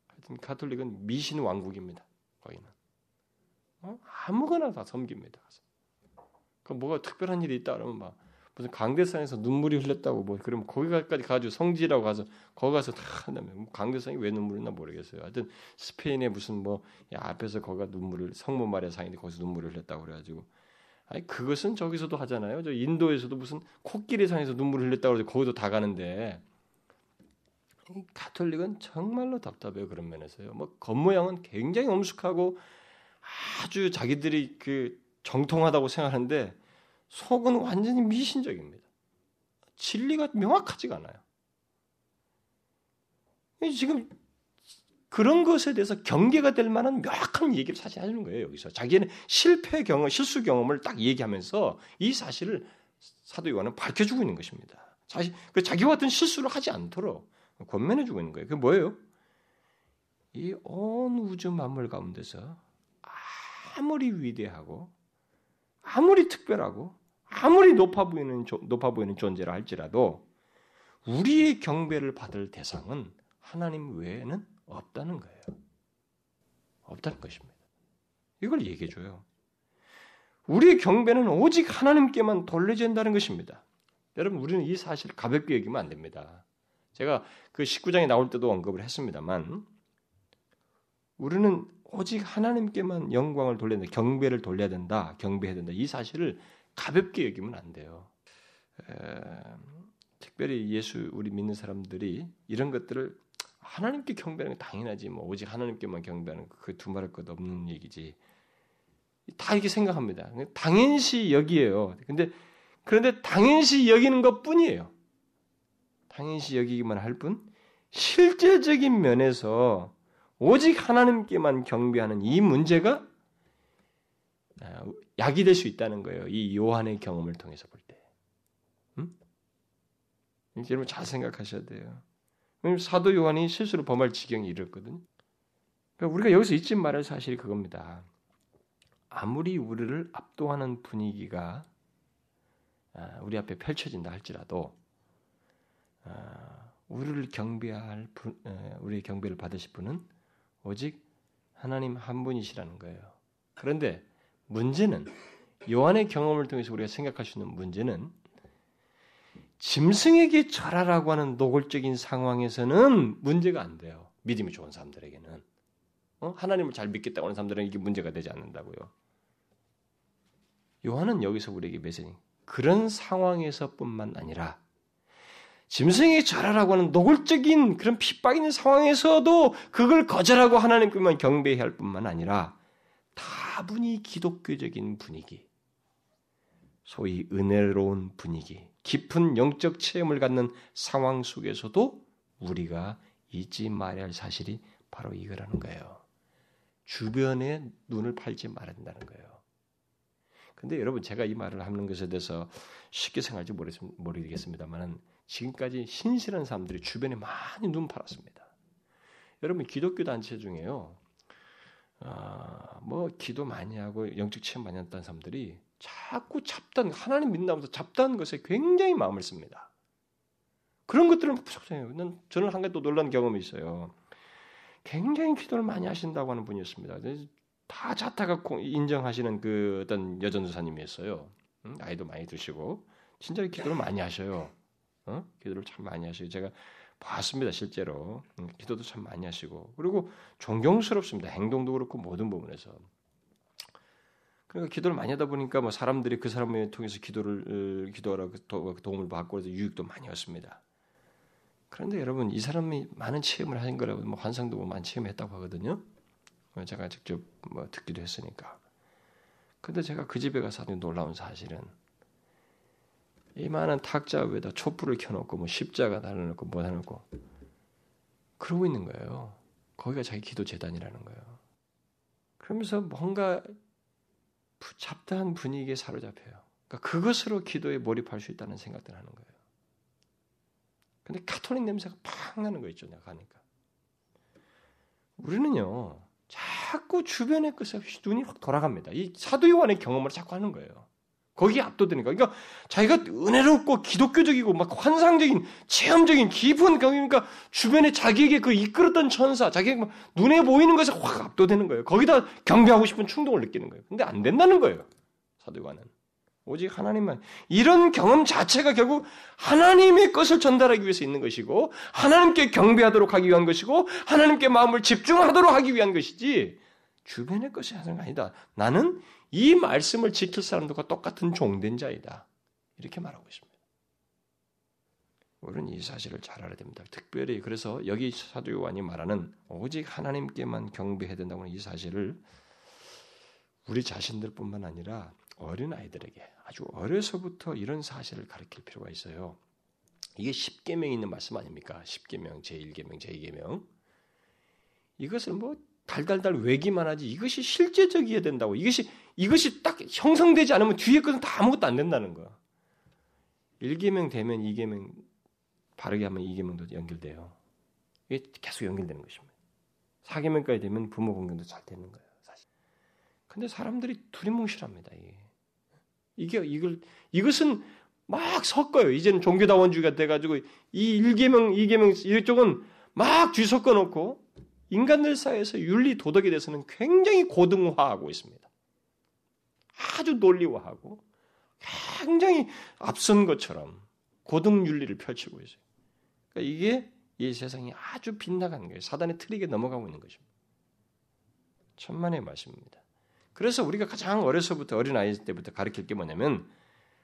하여튼 카톨릭은 미신 왕국입니다. 거기는 어? 아무거나 다 섬깁니다. 그 뭐가 특별한 일이 있다 그러면 막 무슨 강대상에서 눈물이 흘렸다고 뭐 그러면 거기까지 가지고 성지라고 가서 거기 가서 다 한다면 뭐 강대상이 왜 눈물을 나 모르겠어요. 하여튼 스페인에 무슨 뭐 앞에서 거기가 눈물을 성모 마리아 상인데 거기서 눈물을 흘렸다고 그래가지고 아니 그것은 저기서도 하잖아요. 저 인도에서도 무슨 코끼리 상에서 눈물을 흘렸다고 해서 거기도 다 가는데 가톨릭은 정말로 답답해요 그런 면에서요. 뭐 겉모양은 굉장히 엄숙하고 아주 자기들이 그 정통하다고 생각하는데 속은 완전히 미신적입니다. 진리가 명확하지가 않아요. 지금 그런 것에 대해서 경계가 될 만한 명확한 얘기를 사실 하는 거예요, 여기서. 자기는 실패 경험, 실수 경험을 딱 얘기하면서 이 사실을 사도 요한은 밝혀주고 있는 것입니다. 자기, 그 자기와 같은 실수를 하지 않도록 권면해주고 있는 거예요. 그게 뭐예요? 이 온 우주 만물 가운데서 아무리 위대하고 아무리 특별하고 아무리 높아 보이는 높아 보이는 존재라 할지라도 우리의 경배를 받을 대상은 하나님 외에는 없다는 거예요. 없다는 것입니다. 이걸 얘기해 줘요. 우리의 경배는 오직 하나님께만 돌려진다는 것입니다. 여러분 우리는 이 사실을 가볍게 여기면 안 됩니다. 제가 그 19장에 나올 때도 언급을 했습니다만 우리는 오직 하나님께만 영광을 돌려야 된다. 경배를 돌려야 된다. 경배해야 된다. 이 사실을 가볍게 여기면 안 돼요. 에, 특별히 예수 우리 믿는 사람들이 이런 것들을 하나님께 경배하는 게 당연하지 뭐 오직 하나님께만 경배하는 그 두말할 것 없는 얘기지. 다 이렇게 생각합니다. 당연시 여기에요. 근데 그런데 당연시 여기는 것 뿐이에요. 당연시 여기기만 할 뿐, 실제적인 면에서 오직 하나님께만 경배하는 이 문제가 아, 약이 될 수 있다는 거예요. 이 요한의 경험을 통해서 볼 때. 음? 여러분 잘 생각하셔야 돼요. 사도 요한이 실수로 범할 지경이 이렇거든요. 그러니까 우리가 여기서 잊지 말할 사실이 그겁니다. 아무리 우리를 압도하는 분위기가 아, 우리 앞에 펼쳐진다 할지라도 아, 우리를 경배할 우리의 경배를 받으실 분은 오직 하나님 한 분이시라는 거예요. 그런데 문제는 요한의 경험을 통해서 우리가 생각할 수 있는 문제는 짐승에게 절하라고 하는 노골적인 상황에서는 문제가 안 돼요. 믿음이 좋은 사람들에게는. 어? 하나님을 잘 믿겠다고 하는 사람들은 이게 문제가 되지 않는다고요. 요한은 여기서 우리에게 메시지 그런 상황에서뿐만 아니라 짐승이 절하라고 하는 노골적인 그런 핍박 있는 상황에서도 그걸 거절하고 하나님께만 경배해야 할 뿐만 아니라 다분히 기독교적인 분위기, 소위 은혜로운 분위기, 깊은 영적 체험을 갖는 상황 속에서도 우리가 잊지 말아야 할 사실이 바로 이거라는 거예요. 주변에 눈을 팔지 말아야 된다는 거예요. 근데 여러분 제가 이 말을 하는 것에 대해서 쉽게 생각할지 모르겠습니다만 지금까지 신실한 사람들이 주변에 많이 눈 팔았습니다. 여러분 기독교 단체 중에요. 어, 뭐 기도 많이 하고 영적 체험 많이 했다는 사람들이 자꾸 잡단 하나님 믿는다면서 잡다는 것에 굉장히 마음을 씁니다. 그런 것들은 부족해요. 저는 한 가지 또 놀란 경험이 있어요. 굉장히 기도를 많이 하신다고 하는 분이었습니다. 다 자타가 인정하시는 그 어떤 여전도사님이었어요. 아이도 많이 드시고 진짜 기도를 많이 하셔요. 어? 기도를 참 많이 하시고 제가 봤습니다 실제로 기도도 참 많이 하시고 그리고 존경스럽습니다 행동도 그렇고 모든 부분에서 그러니까 기도를 많이 하다 보니까 뭐 사람들이 그 사람을 통해서 기도를 기도하라 도움을 받고 그래서 유익도 많이 얻습니다. 그런데 여러분 이 사람이 많은 체험을 하신 거라고 뭐 환상도 뭐 많이 체험했다고 하거든요. 제가 직접 뭐 듣기도 했으니까. 근데 제가 그 집에 가서 아주 놀라운 사실은 이 많은 탁자 위에다 촛불을 켜놓고 뭐 십자가 달아놓고 뭐 해놓고 그러고 있는 거예요. 거기가 자기 기도 재단이라는 거예요. 그러면서 뭔가 잡다한 분위기에 사로잡혀요. 그러니까 그것으로 기도에 몰입할 수 있다는 생각들 하는 거예요. 근데 카톨릭 냄새가 팍 나는 거 있죠, 내가 가니까. 우리는요, 자꾸 주변의 것에 눈이 확 돌아갑니다. 이 사도 요한의 경험을 자꾸 하는 거예요. 거기에 압도되니까. 그러니까 자기가 은혜롭고 기독교적이고 막 환상적인 체험적인 깊은 경험이니까 주변에 자기에게 그 이끌었던 천사, 자기가 막 눈에 보이는 것에 확 압도되는 거예요. 거기다 경배하고 싶은 충동을 느끼는 거예요. 근데 안 된다는 거예요. 사도관은. 오직 하나님만. 이런 경험 자체가 결국 하나님의 것을 전달하기 위해서 있는 것이고, 하나님께 경배하도록 하기 위한 것이고, 하나님께 마음을 집중하도록 하기 위한 것이지, 주변의 것이 하는 게 아니다. 나는 이 말씀을 지킬 사람들과 똑같은 종된 자이다. 이렇게 말하고 있습니다. 우리는 이 사실을 잘 알아야 됩니다. 특별히 그래서 여기 사도 요한이 말하는 오직 하나님께만 경배해야 된다고 하는 이 사실을 우리 자신들뿐만 아니라 어린 아이들에게 아주 어려서부터 이런 사실을 가르칠 필요가 있어요. 이게 10계명에 있는 말씀 아닙니까? 10계명, 제1계명, 제2계명. 이것을 뭐 달달달 외기만 하지 이것이 실제적이어야 된다고. 이것이 이것이 딱 형성되지 않으면 뒤에 것은 다 아무것도 안 된다는 거야. 1계명 되면 2계명 바르게 하면 2계명도 연결돼요. 이게 계속 연결되는 것입니다. 4계명까지 되면 부모 공경도 잘 되는 거예요, 사실. 근데 사람들이 두리뭉실합니다, 이게. 이게 이걸 이것은 막 섞어요. 이제는 종교다원주의가 돼 가지고 이 1계명, 2계명 이쪽은 막 뒤섞어 놓고 인간들 사이에서 윤리 도덕에 대해서는 굉장히 고등화하고 있습니다. 아주 논리화하고 굉장히 앞선 것처럼 고등 윤리를 펼치고 있어요. 그러니까 이게 이 세상이 아주 빗나가는 거예요. 사단의 트릭에 넘어가고 있는 것입니다. 천만의 말씀입니다. 그래서 우리가 가장 어려서부터 어린 아이 때부터 가르칠 게 뭐냐면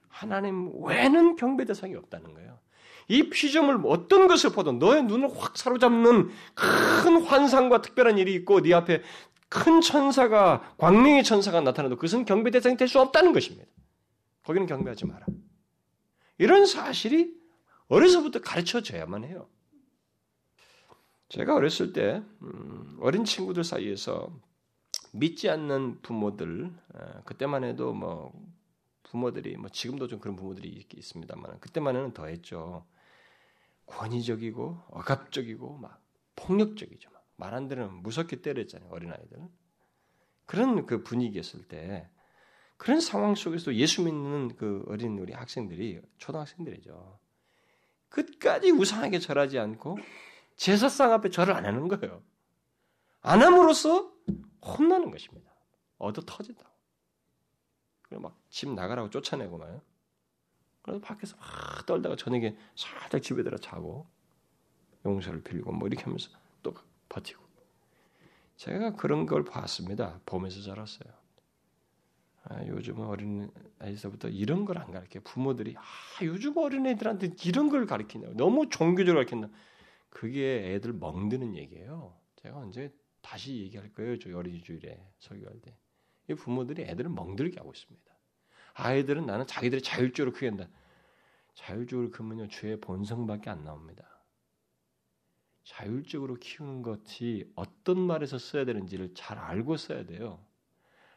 하나님 외에는 경배 대상이 없다는 거예요. 이 피조물 어떤 것을 보든 너의 눈을 확 사로잡는 큰 환상과 특별한 일이 있고 네 앞에 큰 천사가 광명의 천사가 나타나도 그것은 경배 대상이 될 수 없다는 것입니다. 거기는 경배하지 마라. 이런 사실이 어려서부터 가르쳐져야만 해요. 제가 어렸을 때 음, 어린 친구들 사이에서 믿지 않는 부모들 그때만 해도 뭐 부모들이 뭐 지금도 좀 그런 부모들이 있습니다만 그때만 해는 더했죠. 권위적이고 억압적이고 막 폭력적이죠. 말 안 들으면 무섭게 때렸잖아요 어린아이들. 그런 그 분위기였을 때 그런 상황 속에서 예수 믿는 그 어린 우리 학생들이 초등학생들이죠. 끝까지 우상하게 절하지 않고 제사상 앞에 절을 안 하는 거예요. 안 함으로써 혼나는 것입니다. 얻어 터진다고. 그래 막집 나가라고 쫓아내고 말요. 그래서 밖에서 막 떨다가 저녁에 살짝 집에 들어 자고 용서를 빌고 뭐 이렇게 하면서 또 버티고. 제가 그런 걸 봤습니다. 보면서 자랐어요. 아, 요즘 어린 아이서부터 이런 걸 안 가르쳐. 부모들이 아, 요즘 어린 애들한테 이런 걸 가르치냐. 너무 종교적으로 가르친다. 그게 애들 멍드는 얘기예요. 제가 언제 다시 얘기할 거예요. 저희 어린이주일에 설교할 때. 이 부모들이 애들을 멍들게 하고 있습니다. 아이들은 나는 자기들이 자율적으로 크게 한다. 자율적으로 크면요 죄의 본성밖에 안 나옵니다. 자율적으로 키우는 것이 어떤 말에서 써야 되는지를 잘 알고 써야 돼요.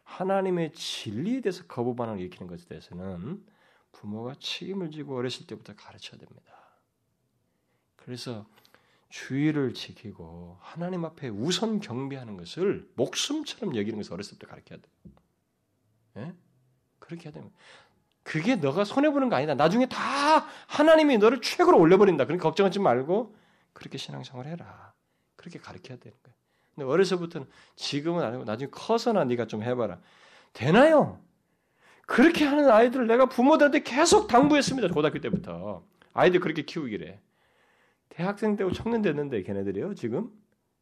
하나님의 진리에 대해서 거부 반응을 일으키는 것에 대해서는 부모가 책임을 지고 어렸을 때부터 가르쳐야 됩니다. 그래서 주의를 지키고 하나님 앞에 우선 경배하는 것을 목숨처럼 여기는 것을 어렸을 때 가르쳐야 돼요. 예? 그렇게 해야 됩니다. 그게 너가 손해보는 거 아니다. 나중에 다 하나님이 너를 최고로 올려버린다. 그러니까 걱정하지 말고 그렇게 신앙생활 해라. 그렇게 가르쳐야 되는 거예요. 근데 어려서부터는 지금은 아니고 나중에 커서나 네가 좀 해봐라. 되나요? 그렇게 하는 아이들을 내가 부모들한테 계속 당부했습니다. 고등학교 때부터. 아이들 그렇게 키우기래. 대학생 때고 청년 됐는데 걔네들이요. 지금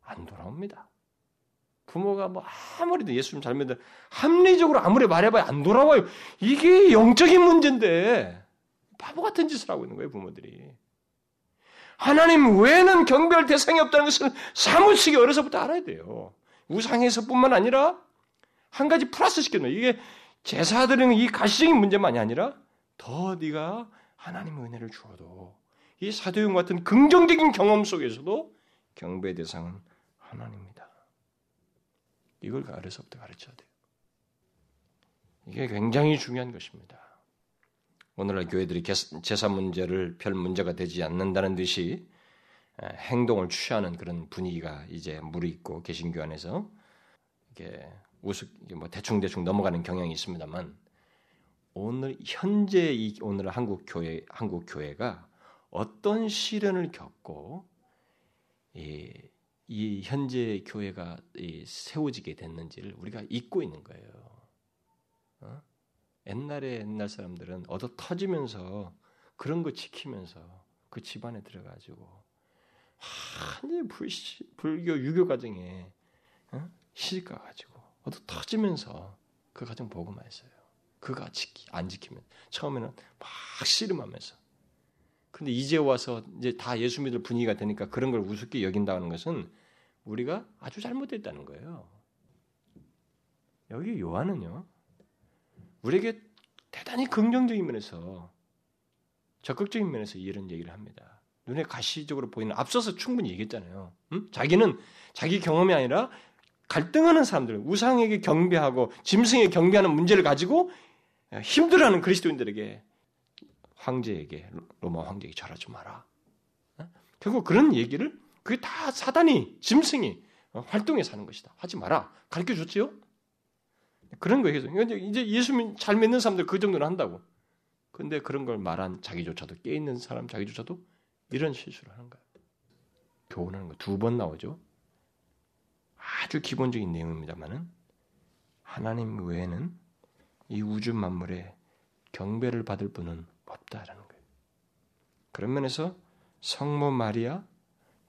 안 돌아옵니다. 부모가 뭐 아무리도 예수님 잘 믿는 합리적으로 아무리 말해봐야 안 돌아와요. 이게 영적인 문제인데 바보 같은 짓을 하고 있는 거예요 부모들이. 하나님 외에는 경배할 대상이 없다는 것을 사무치게 어려서부터 알아야 돼요. 우상에서뿐만 아니라 한 가지 플러스 시켜놓 이게 제사 드리는 이 가시적인 문제만이 아니라 더 네가 하나님의 은혜를 주어도 이 사도용 같은 긍정적인 경험 속에서도 경배 대상은 하나님입니다. 이걸 어려서부터 가르쳐야 돼요. 이게 굉장히 중요한 것입니다. 오늘날 교회들이 제사 문제를 별 문제가 되지 않는다는 듯이 행동을 취하는 그런 분위기가 이제 무르익고 개신교 안에서 이게 우습 뭐 대충 대충 넘어가는 경향이 있습니다만 오늘 현재 이 오늘 한국 교회 한국 교회가 어떤 시련을 겪고 이, 이 현재 교회가 이 세워지게 됐는지를 우리가 잊고 있는 거예요. 어? 옛날에 옛날 사람들은 얻어 터지면서 그런 거 지키면서 그 집안에 들어가지고 한이 불교 유교 가정에 어? 시집 가가지고 얻어 터지면서 그 가정 보고만 했어요. 그가 지키, 안 지키면 처음에는 막 씨름하면서 근데 이제 와서 이제 다 예수 믿을 분위기가 되니까 그런 걸 우습게 여긴다는 것은 우리가 아주 잘못됐다는 거예요. 여기 요한은요, 우리에게 대단히 긍정적인 면에서 적극적인 면에서 이런 얘기를 합니다. 눈에 가시적으로 보이는 앞서서 충분히 얘기했잖아요. 음? 자기는 자기 경험이 아니라 갈등하는 사람들, 우상에게 경배하고 짐승에게 경배하는 문제를 가지고 힘들어하는 그리스도인들에게 황제에게 로마 황제에게 절하지 마라. 어? 결국 그런 얘기를 그게 다 사단이 짐승이 어, 활동해서 하는 것이다. 하지 마라. 가르쳐 줬지요? 그런 거예요. 이제 예수 잘 믿는 사람들 그 정도는 한다고. 근데 그런 걸 말한 자기조차도 깨 있는 사람 자기조차도 이런 실수를 하는 거예요. 교훈하는 거 두 번 나오죠. 아주 기본적인 내용입니다만은 하나님 외에는 이 우주 만물에 경배를 받을 분은 없다라는 거예요. 그런 면에서 성모 마리아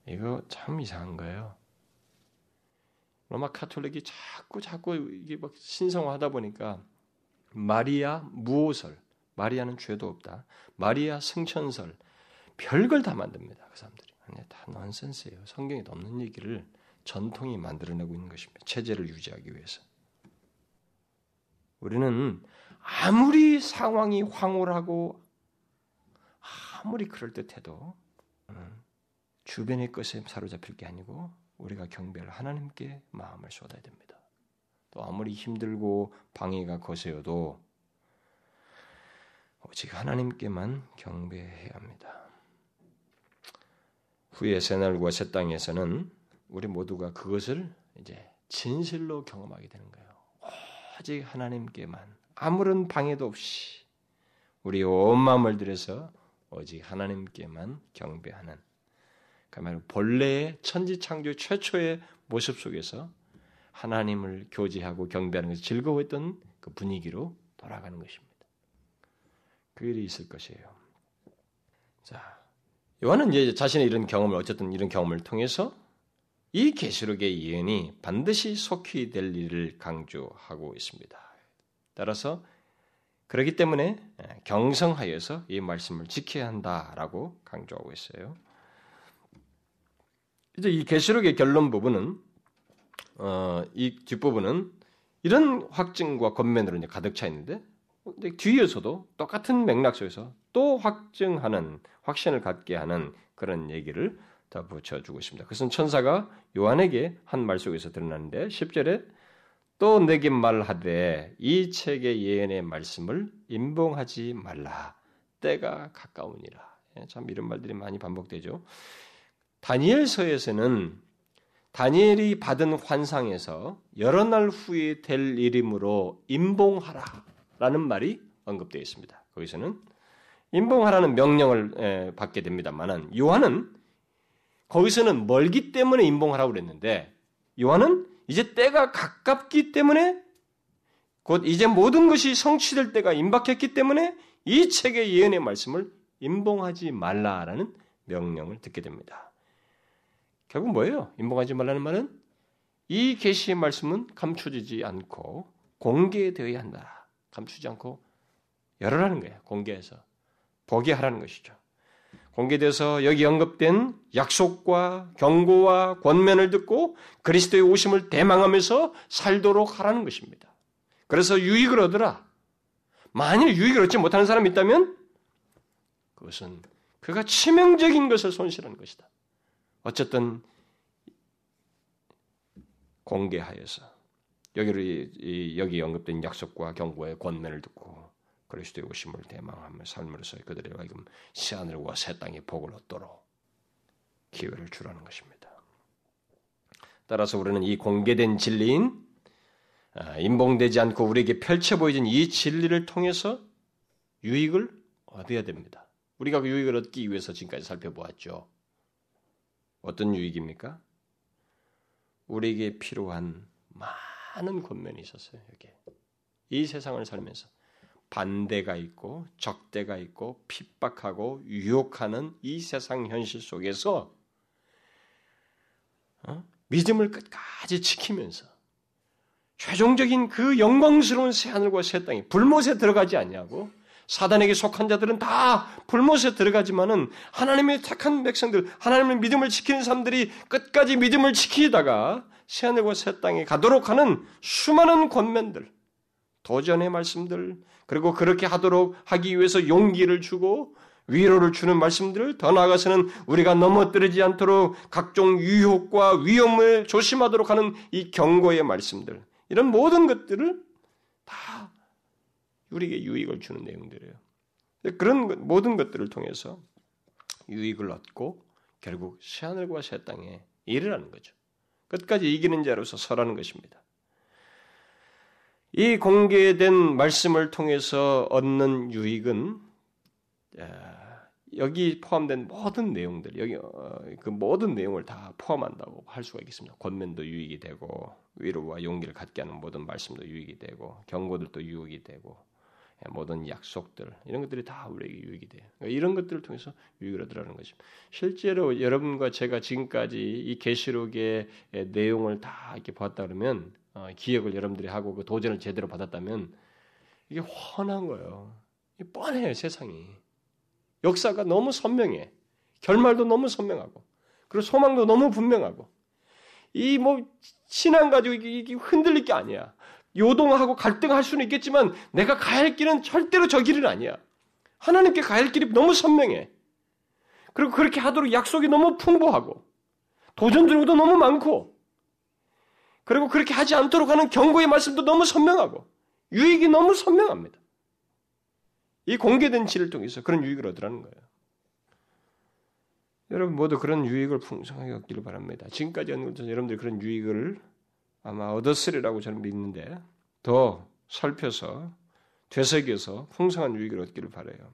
이거 참 이상한 거예요. 로마 카톨릭이 자꾸 자꾸 이게 막 신성화하다 보니까 마리아 무오설, 마리아는 죄도 없다. 마리아 승천설, 별걸 다 만듭니다. 그 사람들이. 다 넌센스예요. 성경에 없는 얘기를 전통이 만들어내고 있는 것입니다. 체제를 유지하기 위해서. 우리는 아무리 상황이 황홀하고 아무리 그럴듯해도 주변의 것에 사로잡힐 게 아니고 우리가 경배를 하나님께 마음을 쏟아야 됩니다. 또 아무리 힘들고 방해가 거세어도 오직 하나님께만 경배해야 합니다. 후에 새날과 새 땅에서는 우리 모두가 그것을 이제 진실로 경험하게 되는 거예요. 오직 하나님께만 아무런 방해도 없이 우리 온 마음을 들여서 오직 하나님께만 경배하는 그말 본래의 천지 창조 최초의 모습 속에서 하나님을 교제하고 경배하는 것이 즐거웠던 그 분위기로 돌아가는 것입니다. 그 일이 있을 것이에요. 자, 요한은 이제 자신의 이런 경험을 어쨌든 이런 경험을 통해서 이 계시록의 예언이 반드시 속히 될 일을 강조하고 있습니다. 따라서 그렇기 때문에 경성하여서 이 말씀을 지켜야 한다라고 강조하고 있어요. 이제 이 계시록의 결론 부분은 어, 이 뒷부분은 이런 확증과 권면으로 이제 가득 차 있는데 뒤에서도 똑같은 맥락 속에서 또 확증하는 확신을 갖게 하는 그런 얘기를 더 붙여주고 있습니다. 그것은 천사가 요한에게 한 말 속에서 드러나는데 10절에 또 내게 말하되 이 책의 예언의 말씀을 임봉하지 말라 때가 가까우니라. 예, 참 이런 말들이 많이 반복되죠. 다니엘서에서는 다니엘이 받은 환상에서 여러 날 후에 될 일이므로 임봉하라 라는 말이 언급되어 있습니다. 거기서는 임봉하라는 명령을 받게 됩니다만은 요한은 거기서는 멀기 때문에 임봉하라고 그랬는데 요한은 이제 때가 가깝기 때문에 곧 이제 모든 것이 성취될 때가 임박했기 때문에 이 책의 예언의 말씀을 임봉하지 말라라는 명령을 듣게 됩니다. 결국 뭐예요? 임봉하지 말라는 말은 이 계시의 말씀은 감춰지지 않고 공개되어야 한다. 감추지 않고 열어라는 거예요. 공개해서 보게 하라는 것이죠. 공개돼서 여기 언급된 약속과 경고와 권면을 듣고 그리스도의 오심을 대망하면서 살도록 하라는 것입니다. 그래서 유익을 얻으라. 만일 유익을 얻지 못하는 사람이 있다면 그것은 그가 치명적인 것을 손실하는 것이다. 어쨌든 공개하여서 여기를 여기 언급된 약속과 경고의 권면을 듣고 그리스도의 오심을 대망하며 삶으로서 그들의 하여금 새 하늘과 새 땅의 복을 얻도록 기회를 주라는 것입니다. 따라서 우리는 이 공개된 진리인 아, 인봉되지 않고 우리에게 펼쳐 보이진 이 진리를 통해서 유익을 얻어야 됩니다. 우리가 그 유익을 얻기 위해서 지금까지 살펴보았죠. 어떤 유익입니까? 우리에게 필요한 많은 권면이 있었어요. 여기에. 이 세상을 살면서 반대가 있고 적대가 있고 핍박하고 유혹하는 이 세상 현실 속에서 어? 믿음을 끝까지 지키면서 최종적인 그 영광스러운 새 하늘과 새 땅이 불못에 들어가지 않냐고 사단에게 속한 자들은 다 불못에 들어가지만은 하나님의 택한 백성들, 하나님의 믿음을 지키는 사람들이 끝까지 믿음을 지키다가 새 하늘과 새 땅에 가도록 하는 수많은 권면들, 도전의 말씀들, 그리고 그렇게 하도록 하기 위해서 용기를 주고 위로를 주는 말씀들을 더 나아가서는 우리가 넘어뜨리지 않도록 각종 유혹과 위험을 조심하도록 하는 이 경고의 말씀들, 이런 모든 것들을 다 우리에게 유익을 주는 내용들이에요. 그런 모든 것들을 통해서 유익을 얻고 결국 새하늘과 새 땅에 이르라는 거죠. 끝까지 이기는 자로서 서라는 것입니다. 이 공개된 말씀을 통해서 얻는 유익은 여기 포함된 모든 내용들, 여기 어, 그 모든 내용을 다 포함한다고 할 수가 있겠습니다. 권면도 유익이 되고 위로와 용기를 갖게 하는 모든 말씀도 유익이 되고 경고들도 유익이 되고 모든 약속들 이런 것들이 다 우리에게 유익이 돼요. 그러니까 이런 것들을 통해서 유익을 얻으라는 것입니다. 실제로 여러분과 제가 지금까지 이 계시록의 내용을 다 이렇게 봤다 그러면 어, 기억을 여러분들이 하고 그 도전을 제대로 받았다면 이게 훤한 거예요. 뻔해요 세상이. 역사가 너무 선명해. 결말도 너무 선명하고 그리고 소망도 너무 분명하고 이 뭐 신앙 가지고 이게 흔들릴 게 아니야. 요동하고 갈등할 수는 있겠지만 내가 가야 할 길은 절대로 저 길은 아니야. 하나님께 가야 할 길이 너무 선명해. 그리고 그렇게 하도록 약속이 너무 풍부하고 도전 들고도 너무 많고 그리고 그렇게 하지 않도록 하는 경고의 말씀도 너무 선명하고 유익이 너무 선명합니다. 이 공개된 지를 통해서 그런 유익을 얻으라는 거예요. 여러분 모두 그런 유익을 풍성하게 얻기를 바랍니다. 지금까지 것은 여러분들이 그런 유익을 아마 얻었으리라고 저는 믿는데 더 살펴서 되새겨서 풍성한 유익을 얻기를 바래요.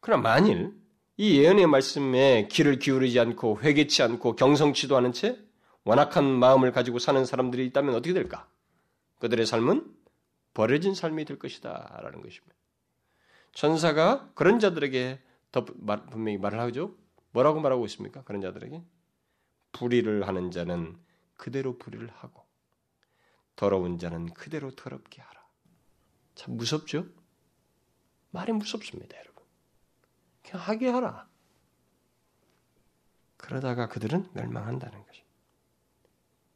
그러나 만일 이 예언의 말씀에 귀를 기울이지 않고 회개치 않고 경성치도 않은 채 완악한 마음을 가지고 사는 사람들이 있다면 어떻게 될까? 그들의 삶은 버려진 삶이 될 것이다 라는 것입니다. 천사가 그런 자들에게 더 분명히 말을 하죠. 뭐라고 말하고 있습니까? 그런 자들에게 불의를 하는 자는 그대로 불의를 하고 더러운 자는 그대로 더럽게 하라. 참 무섭죠? 말이 무섭습니다, 여러분. 그냥 하게 하라. 그러다가 그들은 멸망한다는 것이.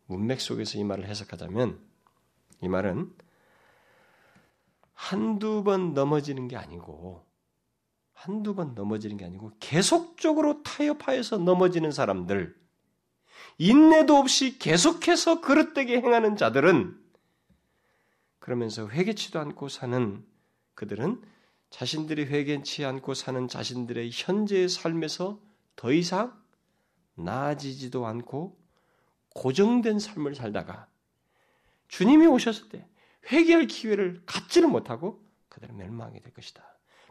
문맥 속에서 이 말을 해석하자면 이 말은 한두 번 넘어지는 게 아니고 한두 번 넘어지는 게 아니고 계속적으로 타협하여서 넘어지는 사람들 인내도 없이 계속해서 그릇되게 행하는 자들은 그러면서 회개치도 않고 사는 그들은 자신들이 회개치 않고 사는 자신들의 현재의 삶에서 더 이상 나아지지도 않고 고정된 삶을 살다가 주님이 오셨을 때 회개할 기회를 갖지는 못하고 그들은 멸망하게 될 것이다.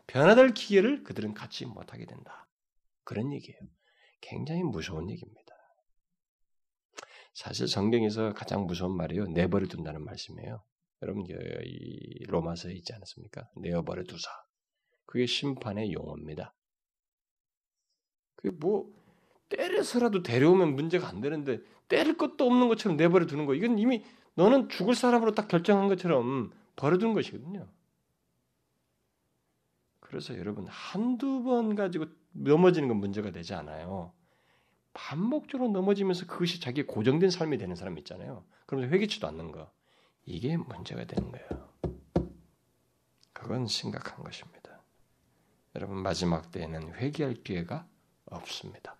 변화될 기회를 그들은 갖지 못하게 된다. 그런 얘기예요. 굉장히 무서운 얘기입니다. 사실 성경에서 가장 무서운 말이요. 내버려 둔다는 말씀이에요. 여러분, 이 로마서에 있지 않았습니까? 내어버려 두사. 그게 심판의 용어입니다. 그게 뭐, 때려서라도 데려오면 문제가 안 되는데, 때릴 것도 없는 것처럼 내버려 두는 거. 이건 이미 너는 죽을 사람으로 딱 결정한 것처럼 버려둔 것이거든요. 그래서 여러분, 한두 번 가지고 넘어지는 건 문제가 되지 않아요. 반복적으로 넘어지면서 그것이 자기 고정된 삶이 되는 사람 있잖아요. 그러면서 회개치도 않는 거. 이게 문제가 되는 거예요. 그건 심각한 것입니다. 여러분 마지막 때에는 회개할 기회가 없습니다.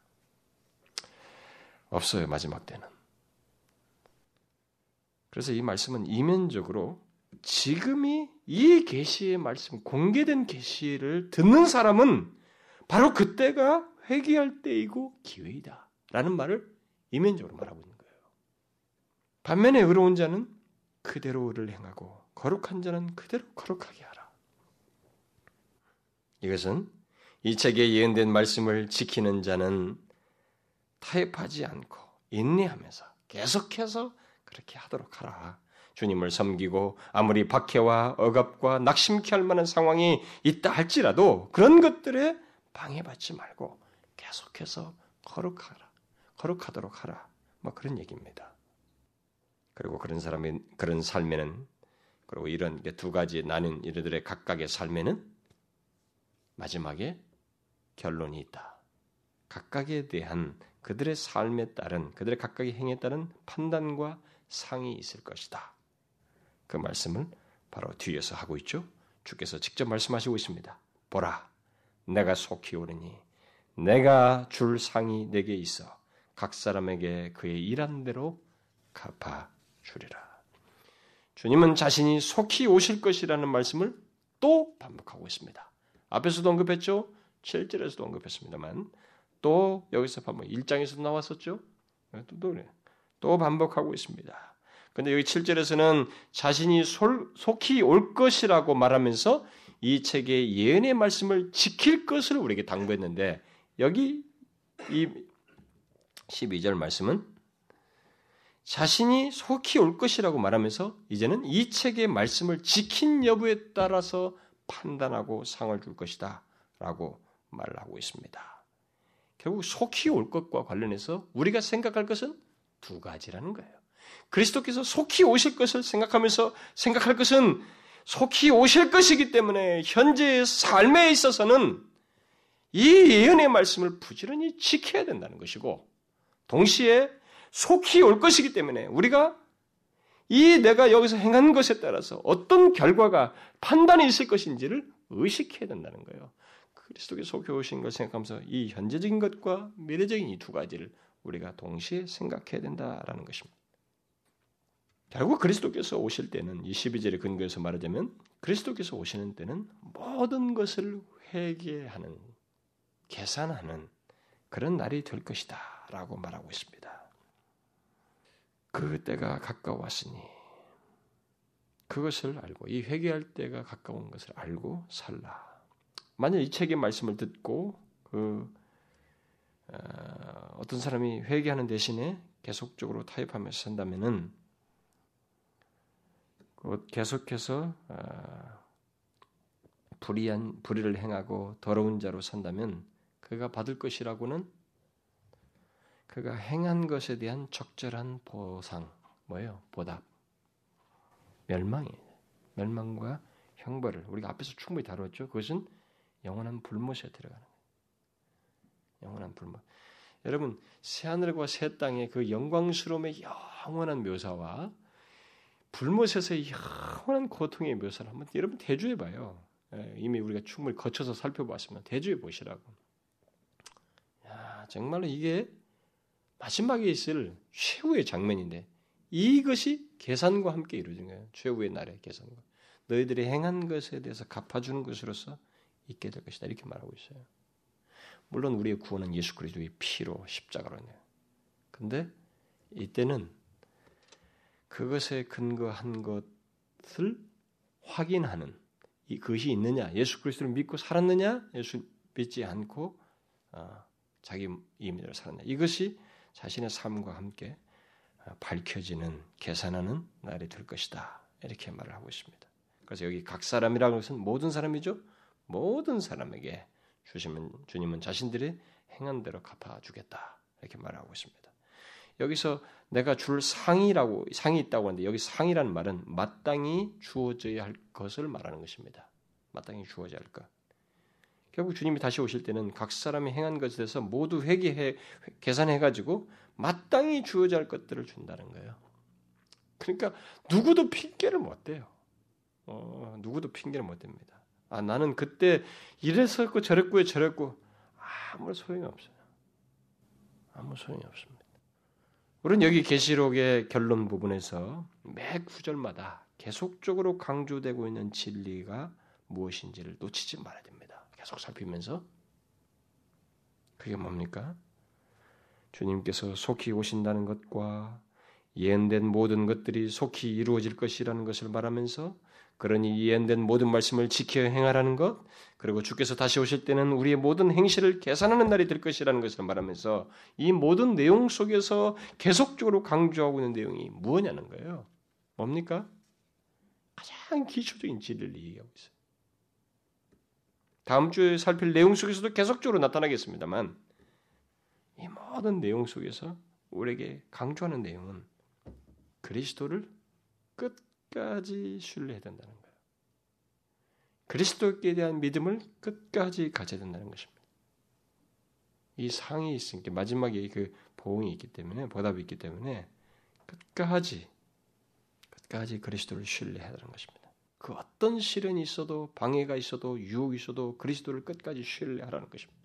없어요 마지막 때는. 그래서 이 말씀은 이면적으로 지금이 이 계시의 말씀 공개된 계시를 듣는 사람은 바로 그때가 회개할 때이고 기회이다. 라는 말을 이면적으로 말하고 있는 거예요. 반면에 의로운 자는 그대로 를 행하고 거룩한 자는 그대로 거룩하게 하라. 이것은 이 책에 예언된 말씀을 지키는 자는 타협하지 않고 인내하면서 계속해서 그렇게 하도록 하라. 주님을 섬기고 아무리 박해와 억압과 낙심케 할 만한 상황이 있다 할지라도 그런 것들에 방해받지 말고 계속해서 거룩하라. 거룩하도록 하라. 뭐 그런 얘기입니다. 그리고 그런 사람이 그런 삶에는 그리고 이런 두 가지 나는 이들의 각각의 삶에는 마지막에 결론이 있다. 각각에 대한 그들의 삶에 따른 그들의 각각의 행에 따른 판단과 상이 있을 것이다. 그 말씀을 바로 뒤에서 하고 있죠. 주께서 직접 말씀하시고 있습니다. 보라, 내가 속히 오르니 내가 줄 상이 내게 있어 각 사람에게 그의 일한 대로 갚아 주리라. 주님은 자신이 속히 오실 것이라는 말씀을 또 반복하고 있습니다. 앞에서도 언급했죠. 7절에서도 언급했습니다만 또 여기서 반복 1장에서도 나왔었죠. 또, 또, 또 반복하고 있습니다. 근데 여기 7절에서는 자신이 솔, 속히 올 것이라고 말하면서 이 책의 예언의 말씀을 지킬 것을 우리에게 당부했는데 여기 이 12절 말씀은 자신이 속히 올 것이라고 말하면서 이제는 이 책의 말씀을 지킨 여부에 따라서 판단하고 상을 줄 것이다 라고 말을 하고 있습니다. 결국 속히 올 것과 관련해서 우리가 생각할 것은 두 가지라는 거예요. 그리스도께서 속히 오실 것을 생각하면서 생각할 것은 속히 오실 것이기 때문에 현재의 삶에 있어서는 이 예언의 말씀을 부지런히 지켜야 된다는 것이고 동시에 속히 올 것이기 때문에 우리가 이 내가 여기서 행한 것에 따라서 어떤 결과가 판단이 있을 것인지를 의식해야 된다는 거예요. 그리스도께 속히 오신 걸 생각하면서 이 현재적인 것과 미래적인 이 두 가지를 우리가 동시에 생각해야 된다라는 것입니다. 결국 그리스도께서 오실 때는 이 12절의 근거에서 말하자면 그리스도께서 오시는 때는 모든 것을 회개하는 계산하는 그런 날이 될 것이다 라고 말하고 있습니다. 그 때가 가까웠으니 그것을 알고 이 회개할 때가 가까운 것을 알고 살라. 만약 이 책의 말씀을 듣고 그 어, 떤 사람이 회개하는 대신에 계속적으로 타협하면서 산다면은 곧 계속해서 아, 불의한 불의를 행하고 더러운 자로 산다면 그가 받을 것이라고는 그가 행한 것에 대한 적절한 보상 뭐예요? 보답 멸망이에요. 멸망과 형벌을 우리가 앞에서 충분히 다뤘죠. 그것은 영원한 불못에 들어가는 거예요. 영원한 불못. 여러분 새 하늘과 새 땅의 그 영광스러움의 영원한 묘사와 불못에서의 영원한 고통의 묘사를 한번 여러분 대조해 봐요. 예, 이미 우리가 충분히 거쳐서 살펴봤으면 대조해 보시라고. 야, 정말로 이게 마지막에 있을 최후의 장면인데 이것이 계산과 함께 이루어진 거예요. 최후의 날의 계산과. 너희들이 행한 것에 대해서 갚아주는 것으로서 있게 될 것이다. 이렇게 말하고 있어요. 물론 우리의 구원은 예수 그리스도의 피로 십자가로 네요 근데 이때는 그것에 근거한 것을 확인하는 이 그것이 있느냐, 예수 그리스도를 믿고 살았느냐, 예수 믿지 않고 어, 자기 이민으로 살았냐. 이것이 자신의 삶과 함께 어, 밝혀지는 계산하는 날이 될 것이다. 이렇게 말을 하고 있습니다. 그래서 여기 각 사람이라는 것은 모든 사람이죠. 모든 사람에게 주시면 주님은 자신들이 행한 대로 갚아 주겠다 이렇게 말하고 있습니다. 여기서 내가 줄 상이라고 상이 있다고 하는데 여기 상이라는 말은 마땅히 주어져야 할 것을 말하는 것입니다. 마땅히 주어져야 할 것. 결국 주님이 다시 오실 때는 각 사람이 행한 것에 대해서 모두 회개해 계산해 가지고 마땅히 주어져야 할 것들을 준다는 거예요. 그러니까 누구도 핑계를 못 대요. 어, 누구도 핑계를 못 댑니다. 아, 나는 그때 이랬었고 저랬고 저랬고 아무 소용이 없어요. 아무 소용이 없습니다. 우리는 여기 계시록의 결론 부분에서 매 구절마다 계속적으로 강조되고 있는 진리가 무엇인지를 놓치지 말아야 됩니다. 계속 살피면서 그게 뭡니까? 주님께서 속히 오신다는 것과 예언된 모든 것들이 속히 이루어질 것이라는 것을 말하면서 그러니 예언된 모든 말씀을 지켜 행하라는 것, 그리고 주께서 다시 오실 때는 우리의 모든 행실을 계산하는 날이 될 것이라는 것을 말하면서 이 모든 내용 속에서 계속적으로 강조하고 있는 내용이 무엇냐는 거예요. 뭡니까? 가장 기초적인 진리를 얘기하고 있어요. 다음 주에 살필 내용 속에서도 계속적으로 나타나겠습니다만 이 모든 내용 속에서 우리에게 강조하는 내용은 그리스도를 끝 끝까지 신뢰해야 된다는 거예요. 그리스도께 대한 믿음을 끝까지 가져야 된다는 것입니다. 이 상이 있으니까 마지막에 그 보응이 있기 때문에 보답이 있기 때문에 끝까지 끝까지 그리스도를 신뢰해야 하는 것입니다. 그 어떤 시련이 있어도 방해가 있어도 유혹이 있어도 그리스도를 끝까지 신뢰하라는 것입니다.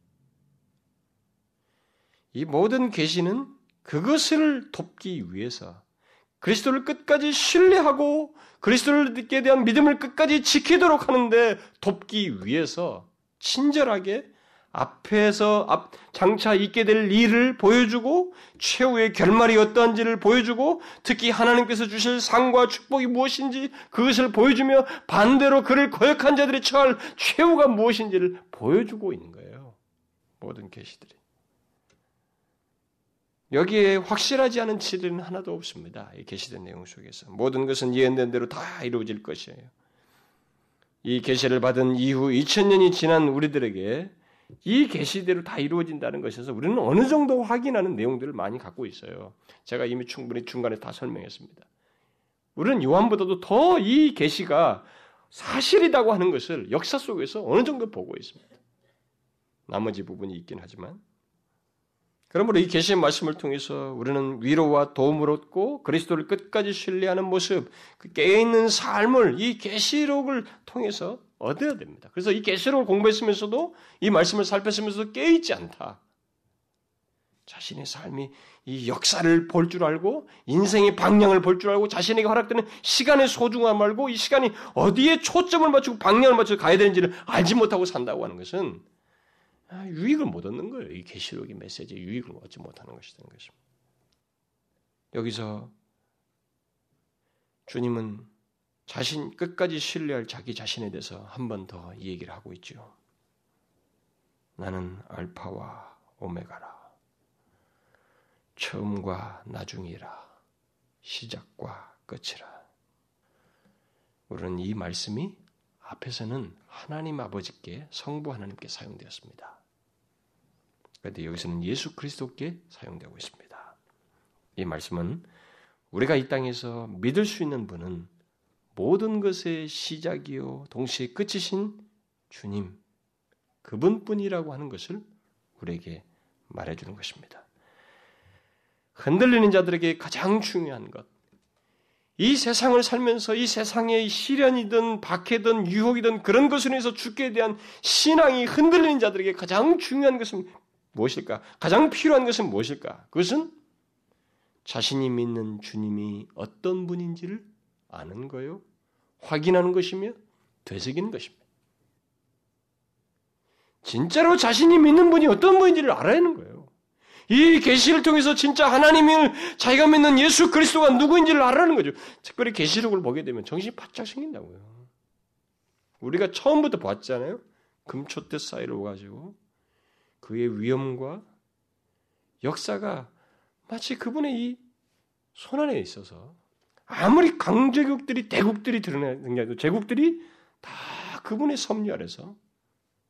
이 모든 계시는 그것을 돕기 위해서 그리스도를 끝까지 신뢰하고 그리스도를께 대한 믿음을 끝까지 지키도록 하는데 돕기 위해서 친절하게 앞에서 앞 장차 있게 될 일을 보여주고 최후의 결말이 어떠한지를 보여주고 특히 하나님께서 주실 상과 축복이 무엇인지 그것을 보여주며 반대로 그를 거역한 자들이 처할 최후가 무엇인지를 보여주고 있는 거예요. 모든 계시들이. 여기에 확실하지 않은 진리는 하나도 없습니다. 이 계시된 내용 속에서 모든 것은 예언된 대로 다 이루어질 것이에요. 이 계시를 받은 이후 2000년이 지난 우리들에게 이 계시대로 다 이루어진다는 것에서 우리는 어느 정도 확인하는 내용들을 많이 갖고 있어요. 제가 이미 충분히 중간에 다 설명했습니다. 우리는 요한보다도 더 이 계시가 사실이라고 하는 것을 역사 속에서 어느 정도 보고 있습니다. 나머지 부분이 있긴 하지만 그러므로 이 계시의 말씀을 통해서 우리는 위로와 도움을 얻고 그리스도를 끝까지 신뢰하는 모습, 그 깨어있는 삶을 이 계시록을 통해서 얻어야 됩니다. 그래서 이 계시록을 공부했으면서도 이 말씀을 살폈으면서도 깨있지 않다. 자신의 삶이 이 역사를 볼 줄 알고 인생의 방향을 볼 줄 알고 자신에게 허락되는 시간의 소중함 알고 이 시간이 어디에 초점을 맞추고 방향을 맞춰 가야 되는지를 알지 못하고 산다고 하는 것은 아, 유익을 못 얻는 거예요. 이 계시록의 메시지에 유익을 얻지 못하는 것이라는 것입니다. 여기서 주님은 자신 끝까지 신뢰할 자기 자신에 대해서 한 번더 얘기를 하고 있죠. 나는 알파와 오메가라. 처음과 나중이라. 시작과 끝이라. 우리는 이 말씀이 앞에서는 하나님 아버지께 성부 하나님께 사용되었습니다. 그런데 여기서는 예수 그리스도께 사용되고 있습니다. 이 말씀은 우리가 이 땅에서 믿을 수 있는 분은 모든 것의 시작이요 동시에 끝이신 주님 그분뿐이라고 하는 것을 우리에게 말해 주는 것입니다. 흔들리는 자들에게 가장 중요한 것, 이 세상을 살면서 이 세상의 시련이든 박해든 유혹이든 그런 것으로 인해서 죽게 대한 신앙이 흔들리는 자들에게 가장 중요한 것은 무엇일까? 가장 필요한 것은 무엇일까? 그것은 자신이 믿는 주님이 어떤 분인지를 아는 거요. 확인하는 것이며 되새기는 것입니다. 진짜로 자신이 믿는 분이 어떤 분인지를 알아야 하는 거예요. 이 계시를 통해서 진짜 하나님을 자기가 믿는 예수 그리스도가 누구인지를 알아는 거죠. 특별히 계시록을 보게 되면 정신이 바짝 생긴다고요. 우리가 처음부터 봤잖아요. 금초대 사이로 가지고 그의 위엄과 역사가 마치 그분의 이 손안에 있어서 아무리 강제국들이 대국들이 드러나도 제국들이 다 그분의 섭리 아래서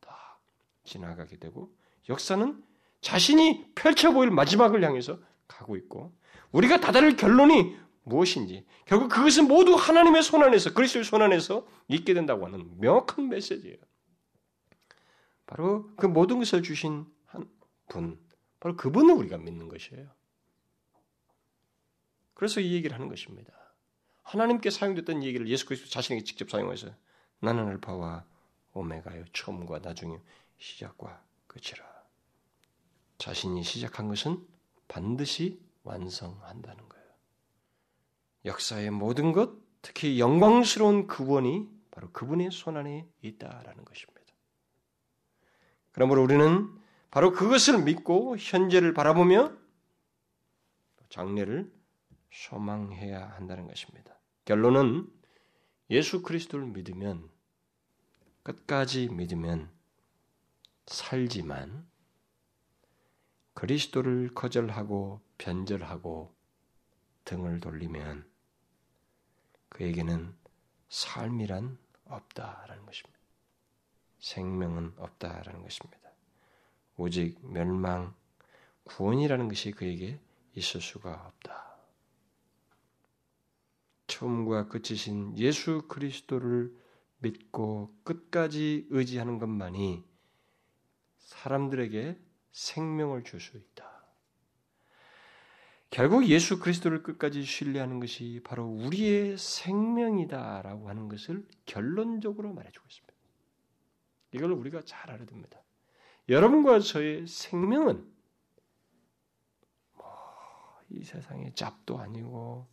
다 지나가게 되고 역사는 자신이 펼쳐 보일 마지막을 향해서 가고 있고 우리가 다다를 결론이 무엇인지 결국 그것은 모두 하나님의 손 안에서 그리스도의 손 안에서 있게 된다고 하는 명확한 메시지예요. 바로 그 모든 것을 주신 한 분, 바로 그분을 우리가 믿는 것이에요. 그래서 이 얘기를 하는 것입니다. 하나님께 사용됐던 얘기를 예수 그리스도 자신에게 직접 사용해서 나는 알파와 오메가요 처음과 나중에 시작과 끝이라. 자신이 시작한 것은 반드시 완성한다는 거예요. 역사의 모든 것, 특히 영광스러운 그원이 바로 그분의 손안에 있다라는 것입니다. 그러므로 우리는 바로 그것을 믿고 현재를 바라보며 장래를 소망해야 한다는 것입니다. 결론은 예수 그리스도를 믿으면 끝까지 믿으면 살지만 그리스도를 거절하고 변절하고 등을 돌리면 그에게는 삶이란 없다라는 것입니다. 생명은 없다라는 것입니다. 오직 멸망, 구원이라는 것이 그에게 있을 수가 없다. 처음과 끝이신 예수 그리스도를 믿고 끝까지 의지하는 것만이 사람들에게 생명을 줄 수 있다. 결국 예수 그리스도를 끝까지 신뢰하는 것이 바로 우리의 생명이다라고 하는 것을 결론적으로 말해주고 있습니다. 이걸 우리가 잘 알아야 됩니다. 여러분과 저의 생명은 뭐 이 세상의 잡도 아니고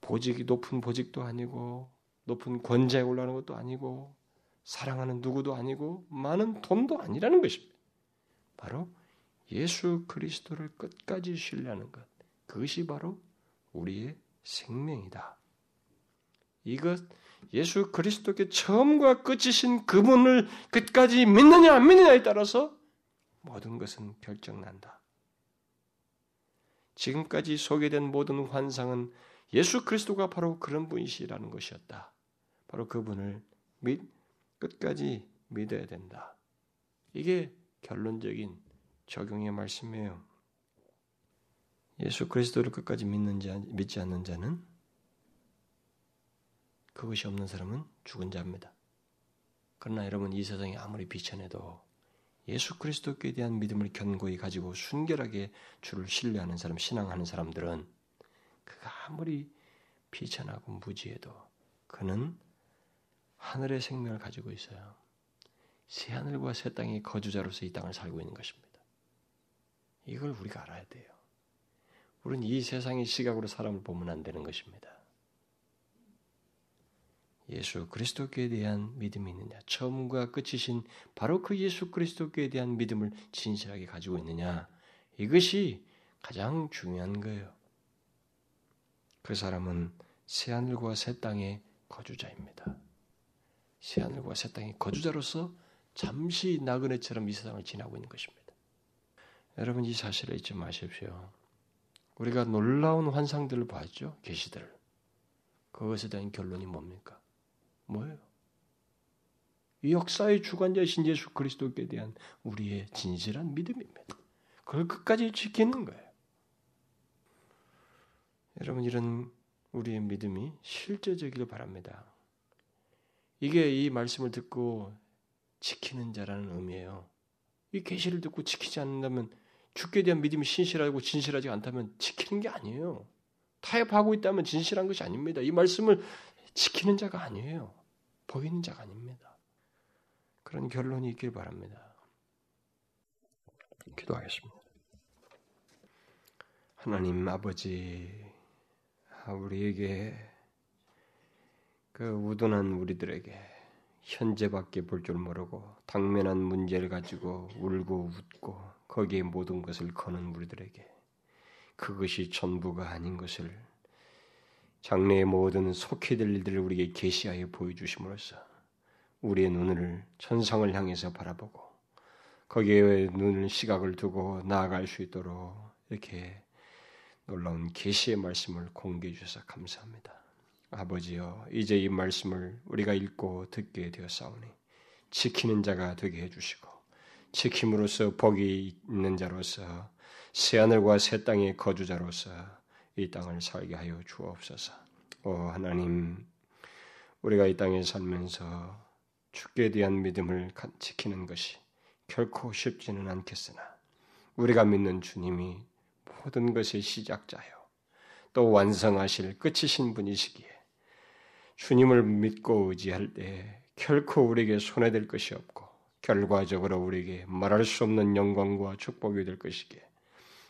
보직이 높은 보직도 아니고 높은 권좌에 올라가는 것도 아니고 사랑하는 누구도 아니고 많은 돈도 아니라는 것입니다. 바로 예수 그리스도를 끝까지 신뢰하는 것. 그것이 바로 우리의 생명이다. 이것 예수 그리스도께 처음과 끝이신 그분을 끝까지 믿느냐 안 믿느냐에 따라서 모든 것은 결정난다. 지금까지 소개된 모든 환상은 예수 그리스도가 바로 그런 분이시라는 것이었다. 바로 그분을 믿, 끝까지 믿어야 된다. 이게 결론적인 적용의 말씀이에요. 예수 그리스도를 끝까지 믿는 자, 믿지 않는 자는 그것이 없는 사람은 죽은 자입니다. 그러나 여러분 이 세상에 아무리 비천해도 예수 그리스도께 대한 믿음을 견고히 가지고 순결하게 주를 신뢰하는 사람, 신앙하는 사람들은 그가 아무리 비천하고 무지해도 그는 하늘의 생명을 가지고 있어요. 새 하늘과 새 땅의 거주자로서 이 땅을 살고 있는 것입니다. 이걸 우리가 알아야 돼요. 우리는 이 세상의 시각으로 사람을 보면 안 되는 것입니다. 예수 그리스도께 대한 믿음이 있느냐, 처음과 끝이신 바로 그 예수 그리스도께 대한 믿음을 진실하게 가지고 있느냐, 이것이 가장 중요한 거예요. 그 사람은 새하늘과 새 땅의 거주자입니다. 새하늘과 새 땅의 거주자로서 잠시 나그네처럼 이 세상을 지나고 있는 것입니다. 여러분 이 사실을 잊지 마십시오. 우리가 놀라운 환상들을 봤죠. 계시들. 그것에 대한 결론이 뭡니까? 뭐예요? 이 역사의 주관자이신 예수 그리스도께 대한 우리의 진실한 믿음입니다. 그걸 끝까지 지키는 거예요. 여러분 이런 우리의 믿음이 실제적이길 바랍니다. 이게 이 말씀을 듣고 지키는 자라는 의미예요. 이 계시를 듣고 지키지 않는다면 죽게 대한 믿음이 신실하고 진실하지 않다면 지키는 게 아니에요. 타협하고 있다면 진실한 것이 아닙니다. 이 말씀을 지키는 자가 아니에요. 보이는 자가 아닙니다. 그런 결론이 있길 바랍니다. 기도하겠습니다. 하나님 아버지, 우리에게 그 우둔한 우리들에게 현재밖에 볼 줄 모르고 당면한 문제를 가지고 울고 웃고 거기에 모든 것을 거는 우리들에게 그것이 전부가 아닌 것을 장래의 모든 속히 될 일들을 우리에게 계시하여 보여주심으로써 우리의 눈을 천상을 향해서 바라보고 거기에 눈을 시각을 두고 나아갈 수 있도록 이렇게 놀라운 계시의 말씀을 공개해 주셔서 감사합니다. 아버지여, 이제 이 말씀을 우리가 읽고 듣게 되었사오니 지키는 자가 되게 해주시고 지킴으로써 복이 있는 자로서 새 하늘과 새 땅의 거주자로서 이 땅을 살게 하여 주옵소서. 오 하나님, 우리가 이 땅에 살면서 죽게 대한 믿음을 지키는 것이 결코 쉽지는 않겠으나 우리가 믿는 주님이 모든 것의 시작자요 또 완성하실 끝이신 분이시기에 주님을 믿고 의지할 때 결코 우리에게 손해될 것이 없고 결과적으로 우리에게 말할 수 없는 영광과 축복이 될 것이기에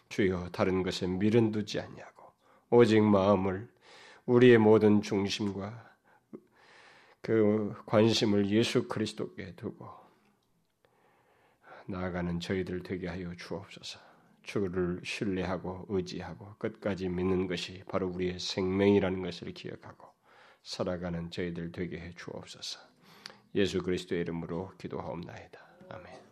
주여 다른 것에 미련 두지 아니하고 오직 마음을 우리의 모든 중심과 그 관심을 예수 그리스도께 두고 나아가는 저희들 되게 하여 주옵소서. 주를 신뢰하고 의지하고 끝까지 믿는 것이 바로 우리의 생명이라는 것을 기억하고 살아가는 저희들 되게 해 주옵소서. 예수 그리스도의 이름으로 기도하옵나이다. 아멘.